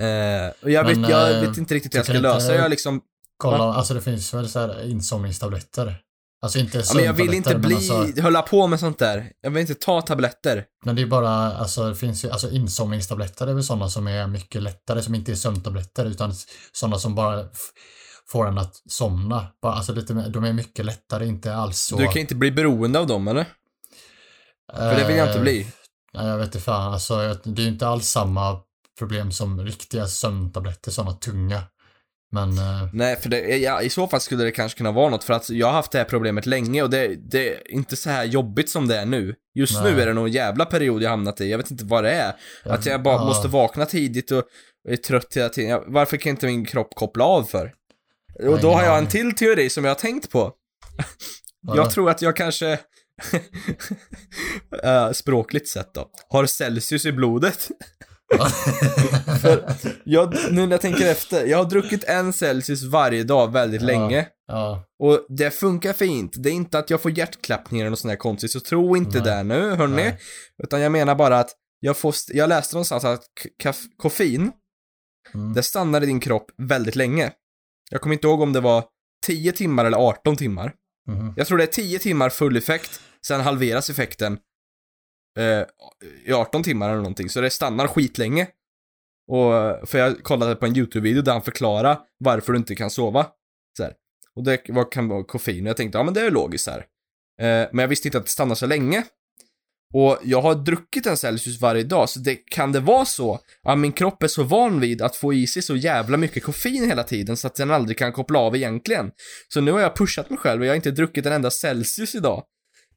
Eh, och jag, Men, vet, jag eh, vet inte riktigt hur jag ska lösa det. Jag liksom... Kolla, alltså det finns väl så här insomningstabletter. Alltså inte ja, men jag vill inte bli, alltså, hålla på med sånt där. Jag vill inte ta tabletter. Men det är bara, alltså det finns ju, alltså insomningstabletter är väl sådana som är mycket lättare, som inte är sömntabletter utan sådana som bara får en att somna. Bara, alltså lite, de är mycket lättare, inte alls så... Du kan inte bli beroende av dem, eller? För det vill jag inte Eh, bli. Nej, jag vet inte fan. Alltså, det är ju inte alls samma problem som riktiga sömntabletter, sådana tunga. Men, eh, Nej, för det, ja, i så fall skulle det kanske kunna vara något, för att jag har haft det här problemet länge och det, det är inte så här jobbigt som det är nu. Just Nej. nu är det någon jävla period jag hamnat i, jag vet inte vad det är. Att jag bara ja. måste vakna tidigt och är trött hela tiden. Varför kan inte min kropp koppla av för? Och då har jag en till teori som jag har tänkt på. Jag tror att jag kanske, <laughs> eh, språkligt sett då, har Celsius i blodet. <laughs> För jag, nu när jag tänker efter, jag har druckit en Celsius varje dag väldigt Ja. länge. ja, Och det funkar fint. Det är inte att jag får hjärtklappningar eller sånt där konstigt, så tro inte Nej. det nu, hörni. Nej. Utan jag menar bara att jag, får, jag läste någonstans att koffein, mm, det stannar i din kropp väldigt länge. Jag kommer inte ihåg om det var 10 timmar eller 18 timmar. mhm. Jag tror det är 10 timmar full effekt, sen halveras effekten eh, i 18 timmar eller någonting, så det stannar skitlänge. Och, för jag kollade på en YouTube-video där han förklarar varför du inte kan sova. Så här. Och det var, kan vara koffein, och jag tänkte, ja men det är logiskt här. Eh, men jag visste inte att det stannar så länge. Och jag har druckit en Celsius varje dag, så det, kan det vara så att min kropp är så van vid att få i sig så jävla mycket koffein hela tiden så att den aldrig kan koppla av egentligen. Så nu har jag pushat mig själv och jag har inte druckit en enda Celsius idag.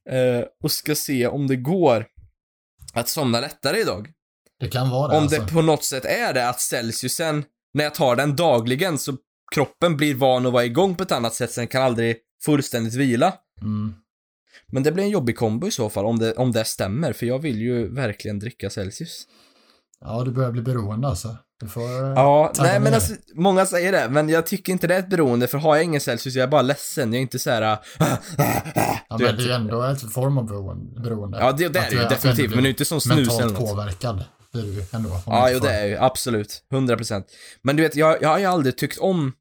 Eh, och ska se om det går att somna lättare idag. Det kan vara det Om alltså. det på något sätt är det att Celsiusen, när jag tar den dagligen så kroppen blir van att vara igång på ett annat sätt så den kan aldrig fullständigt vila. Mm. Men det blir en jobbig kombo i så fall om det, om det stämmer, för jag vill ju verkligen dricka Celsius. Ja, du börjar bli beroende alltså. Får... eh, Ja, nej men alltså, många säger det, men jag tycker inte det är ett beroende, för har jag ingen Celsius jag är bara ledsen, jag är inte så här. äh, Ja, du men vet. det är ju ändå ett form av beroende. Ja, det, det är det ju definitivt, men det är inte som snus Mentalt eller något. påverkad blir du ju ändå. Ja, jo det är ju absolut. 100%. Men du vet, jag, jag har ju aldrig tyckt om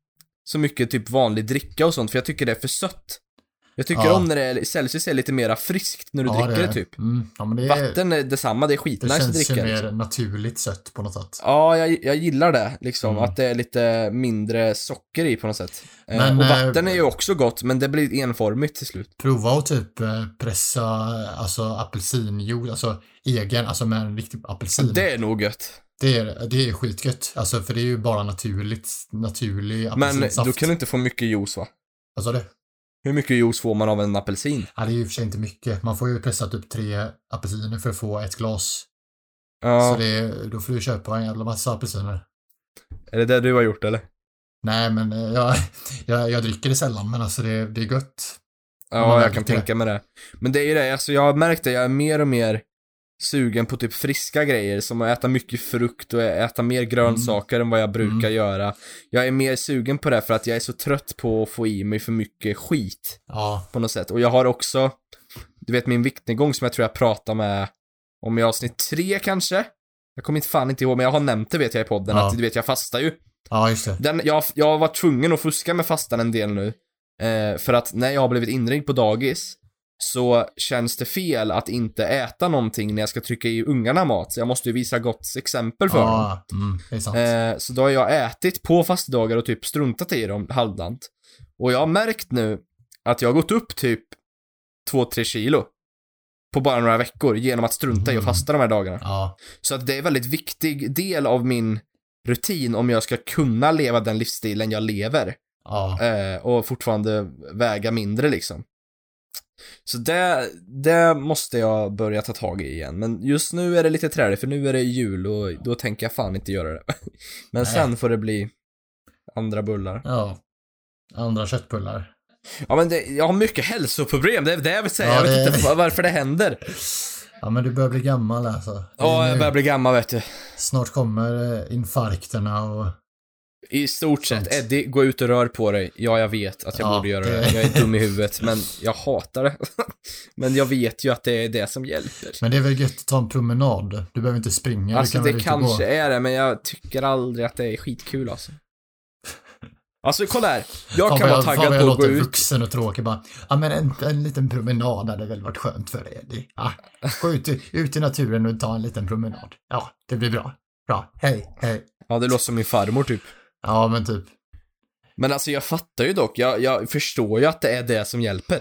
så mycket typ vanlig dricka och sånt, för jag tycker det är för sött. Jag tycker Ja. om när det är, Celsius är lite mera friskt när du Ja, dricker det, är- typ. Mm. Ja, men det, är, Vatten är detsamma, det är det skitnice att känns ju dricka. mer Liksom. naturligt sött på något sätt. Ja, jag, jag gillar det, liksom. Mm. Att det är lite mindre socker i på något sätt. Eh, Men, och eh, vatten är ju också gott, men det blir enformigt till slut. Prova att typ eh, pressa alltså apelsinjuice, alltså egen, alltså med en riktig apelsin. Det är nog gött. Det är, det är skitgött. Alltså för det är ju bara naturligt, naturlig Men apelsinsaft. då kan du inte få mycket juice va? Alltså det? Hur mycket juice får man av en apelsin? Ja, det är ju i och för sig inte mycket. Man får ju pressa typ tre apelsiner för att få ett glas. Ja, Så det då får du köpa en jävla massa apelsiner. är det det du har gjort eller? Nej, men eh, jag, <laughs> jag, jag dricker det sällan, men alltså det, det är gött. Ja, jag kan tänka mig det. Men det är ju det, alltså jag har märkt det, jag är mer och mer sugen på typ friska grejer, som att äta mycket frukt och äta mer grönsaker än vad jag brukar Mm. göra. Jag är mer sugen på det för att jag är så trött på att få i mig för mycket skit Ja, på något sätt. Och jag har också, du vet min viktnedgång som jag tror jag pratade med om i avsnitt tre kanske? Jag kommer inte fan inte ihåg, men jag har nämnt det vet jag i podden, Ja. att du vet jag fastar ju. ja just det. Den, jag, jag har varit tvungen att fuska med fastan en del nu. Eh, för att när jag har blivit inringd på dagis så känns det fel att inte äta någonting när jag ska trycka i ungarna mat. Så jag måste ju visa gott exempel för dem. Ja, mm. Eh, så då har jag ätit på fastedagar och typ struntat i dem halvdant. Och jag har märkt nu att jag har gått upp typ 2-3 kilo på bara några veckor genom att strunta i att Mm. fasta de här dagarna. Ja, Så att det är en väldigt viktig del av min rutin om jag ska kunna leva den livsstilen jag lever ja. eh, och fortfarande väga mindre liksom. Så det, det måste jag börja ta tag i igen. Men just nu är det lite träligt för nu är det jul och då tänker jag fan inte göra det. <laughs> Men Nej. sen får det bli andra bullar. ja. Andra köttbullar. Ja men det, jag har mycket hälsoproblem, det är det jag vill säga. Ja, jag vet det- inte varför det händer. Ja, men du börjar bli gammal alltså. Det Ja, jag börjar bli gammal vet du. Snart kommer eh, infarkterna och... I stort sett. Eddie, gå ut och rör på dig. Ja, jag vet att jag Ja, borde göra det-. Jag är dum i huvudet, men jag hatar det. <laughs> men jag vet ju att det är det som hjälper. Men det är väl gött att ta en promenad? Du behöver inte springa. alltså, det kanske gå. är det, men jag tycker aldrig att det är skitkul alltså. <laughs> Alltså, kolla här. Jag kan vara taggad på jag att gå ut. vuxen och tråkig bara. Ja, men en, en liten promenad hade väl varit skönt för dig, Eddie. Ja, gå ut, ut i naturen och ta en liten promenad. Ja, det blir bra. Bra. Hej, hej. Ja, det låter som min farmor typ. Ja, men typ. Men alltså jag fattar ju dock, jag, jag förstår ju att det är det som hjälper.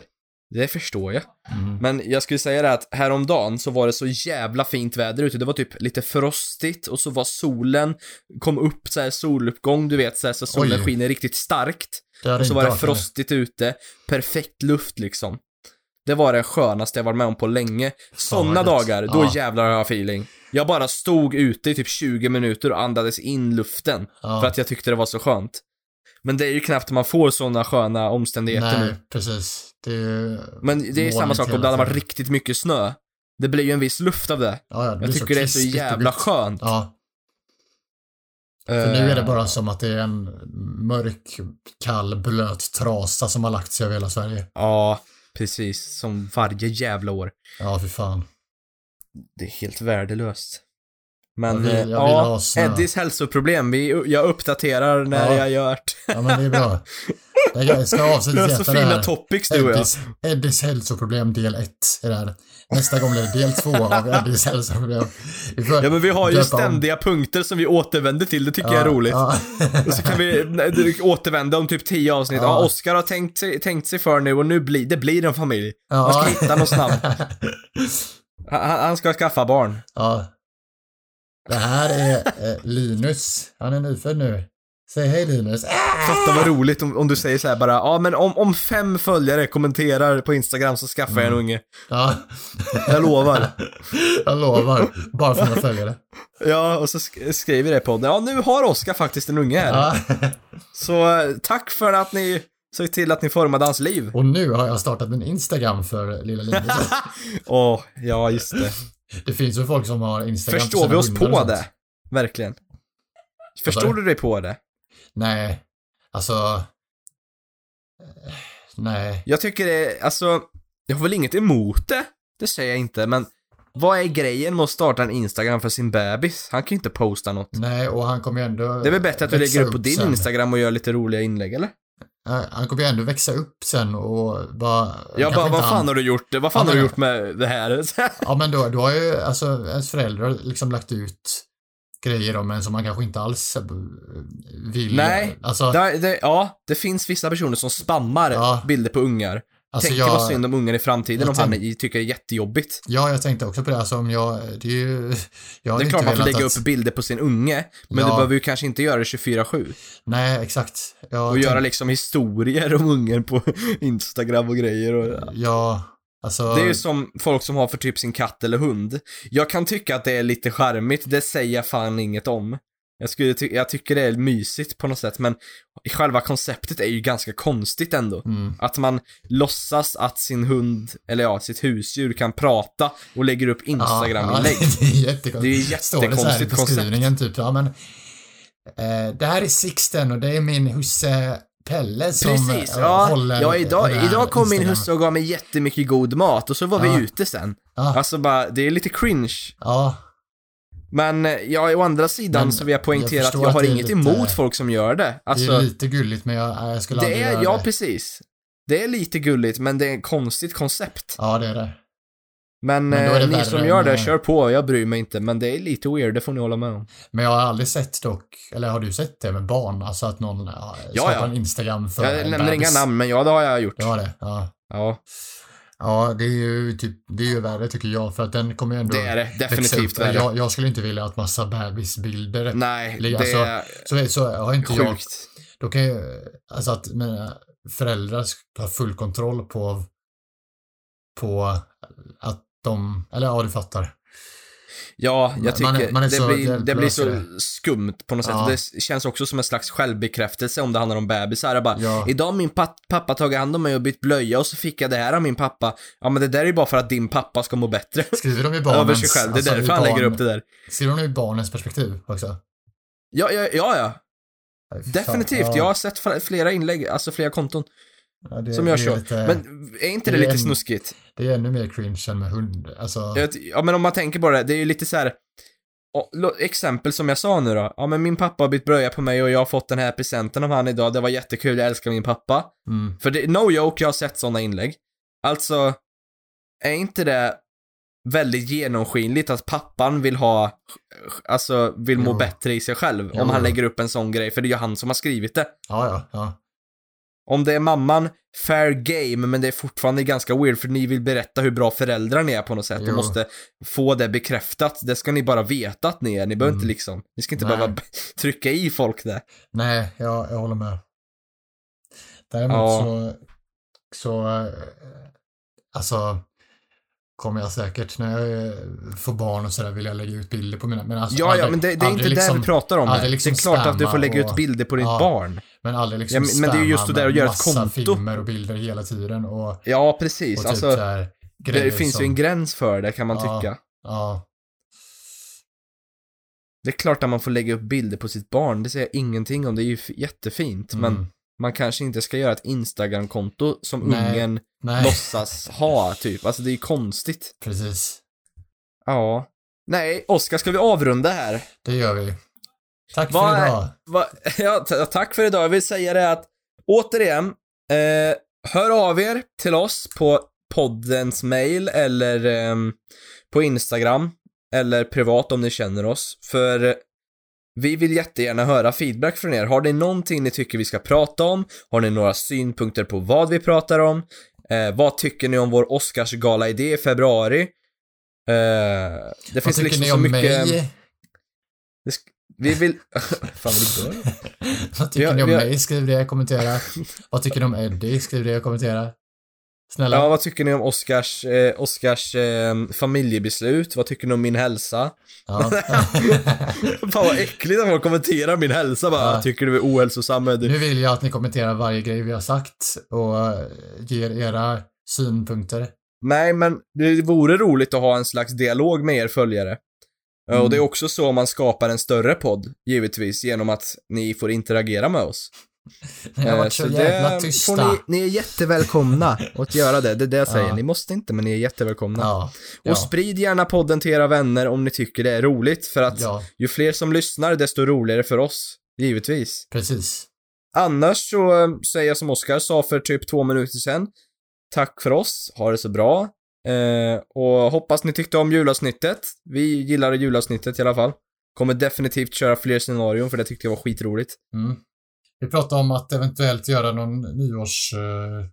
Det förstår jag. Mm. Men jag skulle säga det att häromdagen så var det så jävla fint väder ute. Det var typ lite frostigt och så var solen, kom upp så här soluppgång, du vet så, här, så solen Oj. skiner riktigt starkt. Och så var det frostigt ute, perfekt luft liksom. Det var det skönaste jag varit med om på länge. Sådana dagar, då Ja. jävlar har jag feeling. Jag bara stod ute i typ 20 minuter och andades in luften. Ja. För att jag tyckte det var så skönt. Men det är ju knappt man får sådana sköna omständigheter Nej, nu. precis. Det Men det är samma sak om det hade varit tiden. riktigt mycket snö. Det blir ju en viss luft av det. Ja, det Jag tycker det är så jävla skönt. Ja, för nu är det Eh, bara som att det är en mörk, kall, blöt trasa som har lagt sig över hela Sverige. Ja, precis. Som varje jävla år. Ja, för fan. Det är helt värdelöst. Men, Jag vill- jag eh, vill ja. Eddies hälsoproblem. Vi, jag uppdaterar när Ja. jag gör det. Ja, men det är bra. <laughs> Jag ska avsluta har så fina topics du och jag. Eddies hälsoproblem del 1 är det här. Nästa gång blir det del 2 av <laughs> Eddies hälsoproblem. Vi får Ja men vi har ju döpa om- ständiga punkter som vi återvänder till, det tycker jag är roligt. Ja, Och så kan vi återvända om typ 10 avsnitt. Ja, Ja. Oskar har tänkt sig, tänkt sig för nu och nu blir det blir en familj. ja. Man ska hitta något snabbt. <laughs> Han, han ska skaffa barn. Ja. Det här är eh, Linus. Han är nyfödd nu. Säg hej Linus. Äh! Fatta vad roligt om, om du säger så här bara, ja men om, om fem följare kommenterar på Instagram så skaffar jag en unge. Ja, Jag lovar. jag lovar. Bara för mina följare. Ja, och så sk- skriver det på podden. Ja, nu har Oskar faktiskt en unge här. Ja. Så eh, tack för att ni såg till att ni formade hans liv. Och nu har jag startat en Instagram för lilla Linus. <laughs> Åh, ja just det. Det finns ju folk som har Instagram för Förstår vi oss på det? Verkligen. Förstår du dig på det? Nej, alltså... eh, Nej. Jag tycker det, alltså, jag har väl inget emot det. Det säger jag inte, men vad är grejen med att starta en Instagram för sin bebis? Han kan ju inte posta något. Nej, och han kommer ju ändå... Det är väl bättre att du lägger upp på din sen. Instagram och gör lite roliga inlägg, eller? Ja, Han kommer ju ändå växa upp sen och bara... Kanske bara, vad fan han- har du gjort? Vad fan Ja, har du gjort med det här? Ja, men då, då har ju alltså ens föräldrar liksom lagt ut grejer om en som man kanske inte alls eh, vill. Nej, Alltså, det, det, ja, det finns vissa personer som spammar Ja. bilder på ungar. alltså Tänker jag, vad synd om ungar i framtiden om han tänk- tycker det är jättejobbigt. Ja, jag tänkte också på det. Alltså om jag, det är ju... <laughs> Jag Det är klart man får lägga att, upp bilder på sin unge, men Ja. du behöver ju kanske inte göra det 24-7. Nej, exakt. Jag Och göra tänk- liksom historier om ungen på <laughs> Instagram och grejer och... Ja, alltså... Det är ju som folk som har för typ sin katt eller hund. Jag kan tycka att det är lite charmigt, det säger jag fan inget om. Jag, skulle ty- jag tycker det är mysigt på något sätt, men själva konceptet är ju ganska konstigt ändå. Mm. Att man låtsas att sin hund, eller ja, sitt husdjur kan prata och lägger upp Instagram-inlägg. Ja, ja, <laughs> det är jättekonstigt. Det är ju Står det så här i jättekonstigt koncept. beskrivningen typ, ja men... Eh, det här är Sixten och det är min husse Pelle som Precis, eh, ja. håller ja idag, den här idag kom min husse och gav mig jättemycket god mat och så var Ja. vi ute sen. Ja, Alltså bara, det är lite cringe. ja, Men eh, ja, å andra sidan Men så vill jag poängtera jag att jag har det inget lite- emot folk som gör det. det Alltså, är lite gulligt men jag, jag skulle aldrig det är, göra ja det. precis. Det är lite gulligt, men det är ett konstigt koncept. Ja, det är det. Men, Men eh, ni som gör det, än, eh, kör på. Jag bryr mig inte, men det är lite weird, det får ni hålla med om. Men jag har aldrig sett dock, eller har du sett det med barn? Alltså att någon ja, skapar ja. en Instagram för Jag nämner inga namn, men ja, det har jag gjort. Det var det? Ja. Ja, Ja, det är ju typ, det är ju värre tycker jag för att den kommer ju ändå det är det. Definitivt värre. Jag, jag skulle inte vilja att massa bebisbilder Nej, Eller, det alltså, är så, så har inte jag, sjukt. då kan ju, alltså att mina föräldrar ska ha full kontroll på, på att de, eller ja du fattar. Ja, jag tycker man är- man är det, blir, det blir så skumt på något sätt. Ja. Det känns också som en slags självbekräftelse om det handlar om bebisar. Jag bara, Ja. idag har min pa- pappa tagit hand om mig och bytt blöja och så fick jag det här av min pappa. Ja, men det där är ju bara för att din pappa ska må bättre. Skriver de i <laughs> barnens, Över sig själv. Det är alltså, därför han lägger upp det där. Skriver de i barnens perspektiv också? Ja, ja, ja, ja. Definitivt. ja. Jag har sett fl- flera inlägg, alltså flera konton Ja, det, som är så. Lite, Men är inte det, det lite en- snuskigt? Det är ännu mer cringe än med hund. Alltså, Jag Ja, men om man tänker på det, det är ju lite så här. Exempel som jag sa nu då. Ja, men min pappa har bytt blöja på mig och jag har fått den här presenten av han idag. Det var jättekul, jag älskar min pappa. mm, För det, no joke, jag har sett sådana inlägg. Alltså, är inte det väldigt genomskinligt att pappan vill ha, alltså vill må Jo. bättre i sig själv Jo. om han lägger upp en sån grej, för det är ju han som har skrivit det. ja, ja, ja. Om det är mamman, fair game, men det är fortfarande ganska weird för ni vill berätta hur bra föräldrar ni är på något sätt Jo. och måste få det bekräftat. Det ska ni bara veta att ni är. Ni behöver Mm. inte liksom, ni ska inte Nej. behöva <laughs> trycka i folk det. Nej, jag, jag håller med. Däremot Ja. så, så, eh, alltså, kommer jag säkert när jag eh, får barn och sådär vilja lägga ut bilder på mina, men alltså Ja, ja, aldrig- men det, det är inte det vi pratar om här. liksom det är klart att du får lägga ut bilder på ditt ja. barn. Men aldrig liksom Ja, men- men det är ju just det där att göra ett konto. filmer och bilder hela tiden och, Ja, precis. och typ alltså, så här, det finns som, ju en gräns för det kan man Ja. tycka. Ja, Det är klart att man får lägga upp bilder på sitt barn, det säger jag ingenting om, det är ju jättefint. Men mm, man kanske inte ska göra ett Instagram-konto som Nej. ungen nej, låtsas ha, typ. Alltså det är konstigt. precis. Ja. Nej, Oskar, ska vi avrunda här? Det gör vi. Tack Vad för idag. Va, <laughs> ja, tack för idag. Jag vill säga det att, återigen, eh, hör av er till oss på poddens mail eller ehm, på Instagram eller privat om ni känner oss. För vi vill jättegärna höra feedback från er. Har ni någonting ni tycker vi ska prata om? Har ni några synpunkter på vad vi pratar om? Eh, vad tycker ni om vår Oscarsgala-idé i februari? Eh, det Vad finns tycker liksom ni så om mycket... mig? Det sk- vi vill... <laughs> Fan, vill du? Vad tycker Vi har- ni om har- mig? Skriv det, kommentera. Vad tycker ni om Eddie? Skriv det, kommentera. Snälla. Ja, vad tycker ni om Oscars, eh, Oscars eh, familjebeslut? Vad tycker ni om min hälsa? Ja. <laughs> Fan vad äckligt att folk kommenterar min hälsa bara. Ja. Tycker du är ohälsosam? Du? nu vill jag att ni kommenterar varje grej vi har sagt och eh, ger era synpunkter. Nej, men det vore roligt att ha en slags dialog med er följare. Mm. Och det är också så man skapar en större podd, givetvis, genom att ni får interagera med oss. Ni har Eh, varit så jävla tysta. ni, ni är jättevälkomna att göra det, det är det jag säger. Ja. Ni måste inte, men ni är jättevälkomna. Ja. Ja. Och sprid gärna podden till era vänner om ni tycker det är roligt, för att ju fler som lyssnar, desto roligare för oss. Givetvis. precis. Annars så eh, säger jag som Oskar sa för typ två minuter sedan. Tack för oss, ha det så bra. Eh, och hoppas ni tyckte om julavsnittet. Vi gillade julavsnittet i alla fall. Kommer definitivt köra fler scenarion för det tyckte jag var skitroligt. Mm. Vi pratade om att eventuellt göra någon nyårs eh,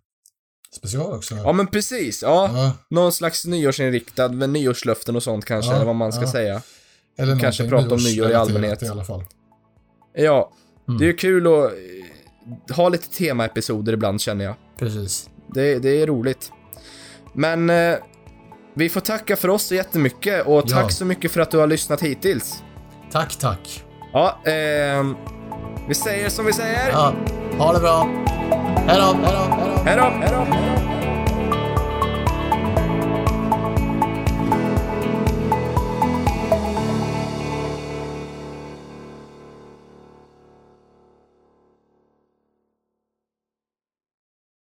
special också. Ja men precis, ja. Ja, Någon slags nyårsinriktad med nyårslöften och sånt kanske, Ja, eller vad man ska ja. säga. eller kanske prata om nyår i allmänhet. I alla fall. Ja, Mm. det är ju kul att eh, ha lite temaepisoder ibland känner jag. Precis. Det, det är roligt. Men eh, vi får tacka för oss så jättemycket och tack så mycket för att du har lyssnat hittills. Tack, tack. Ja, ehm, vi säger som vi säger. Ja, ha det bra. Hej då, hej då, hej då.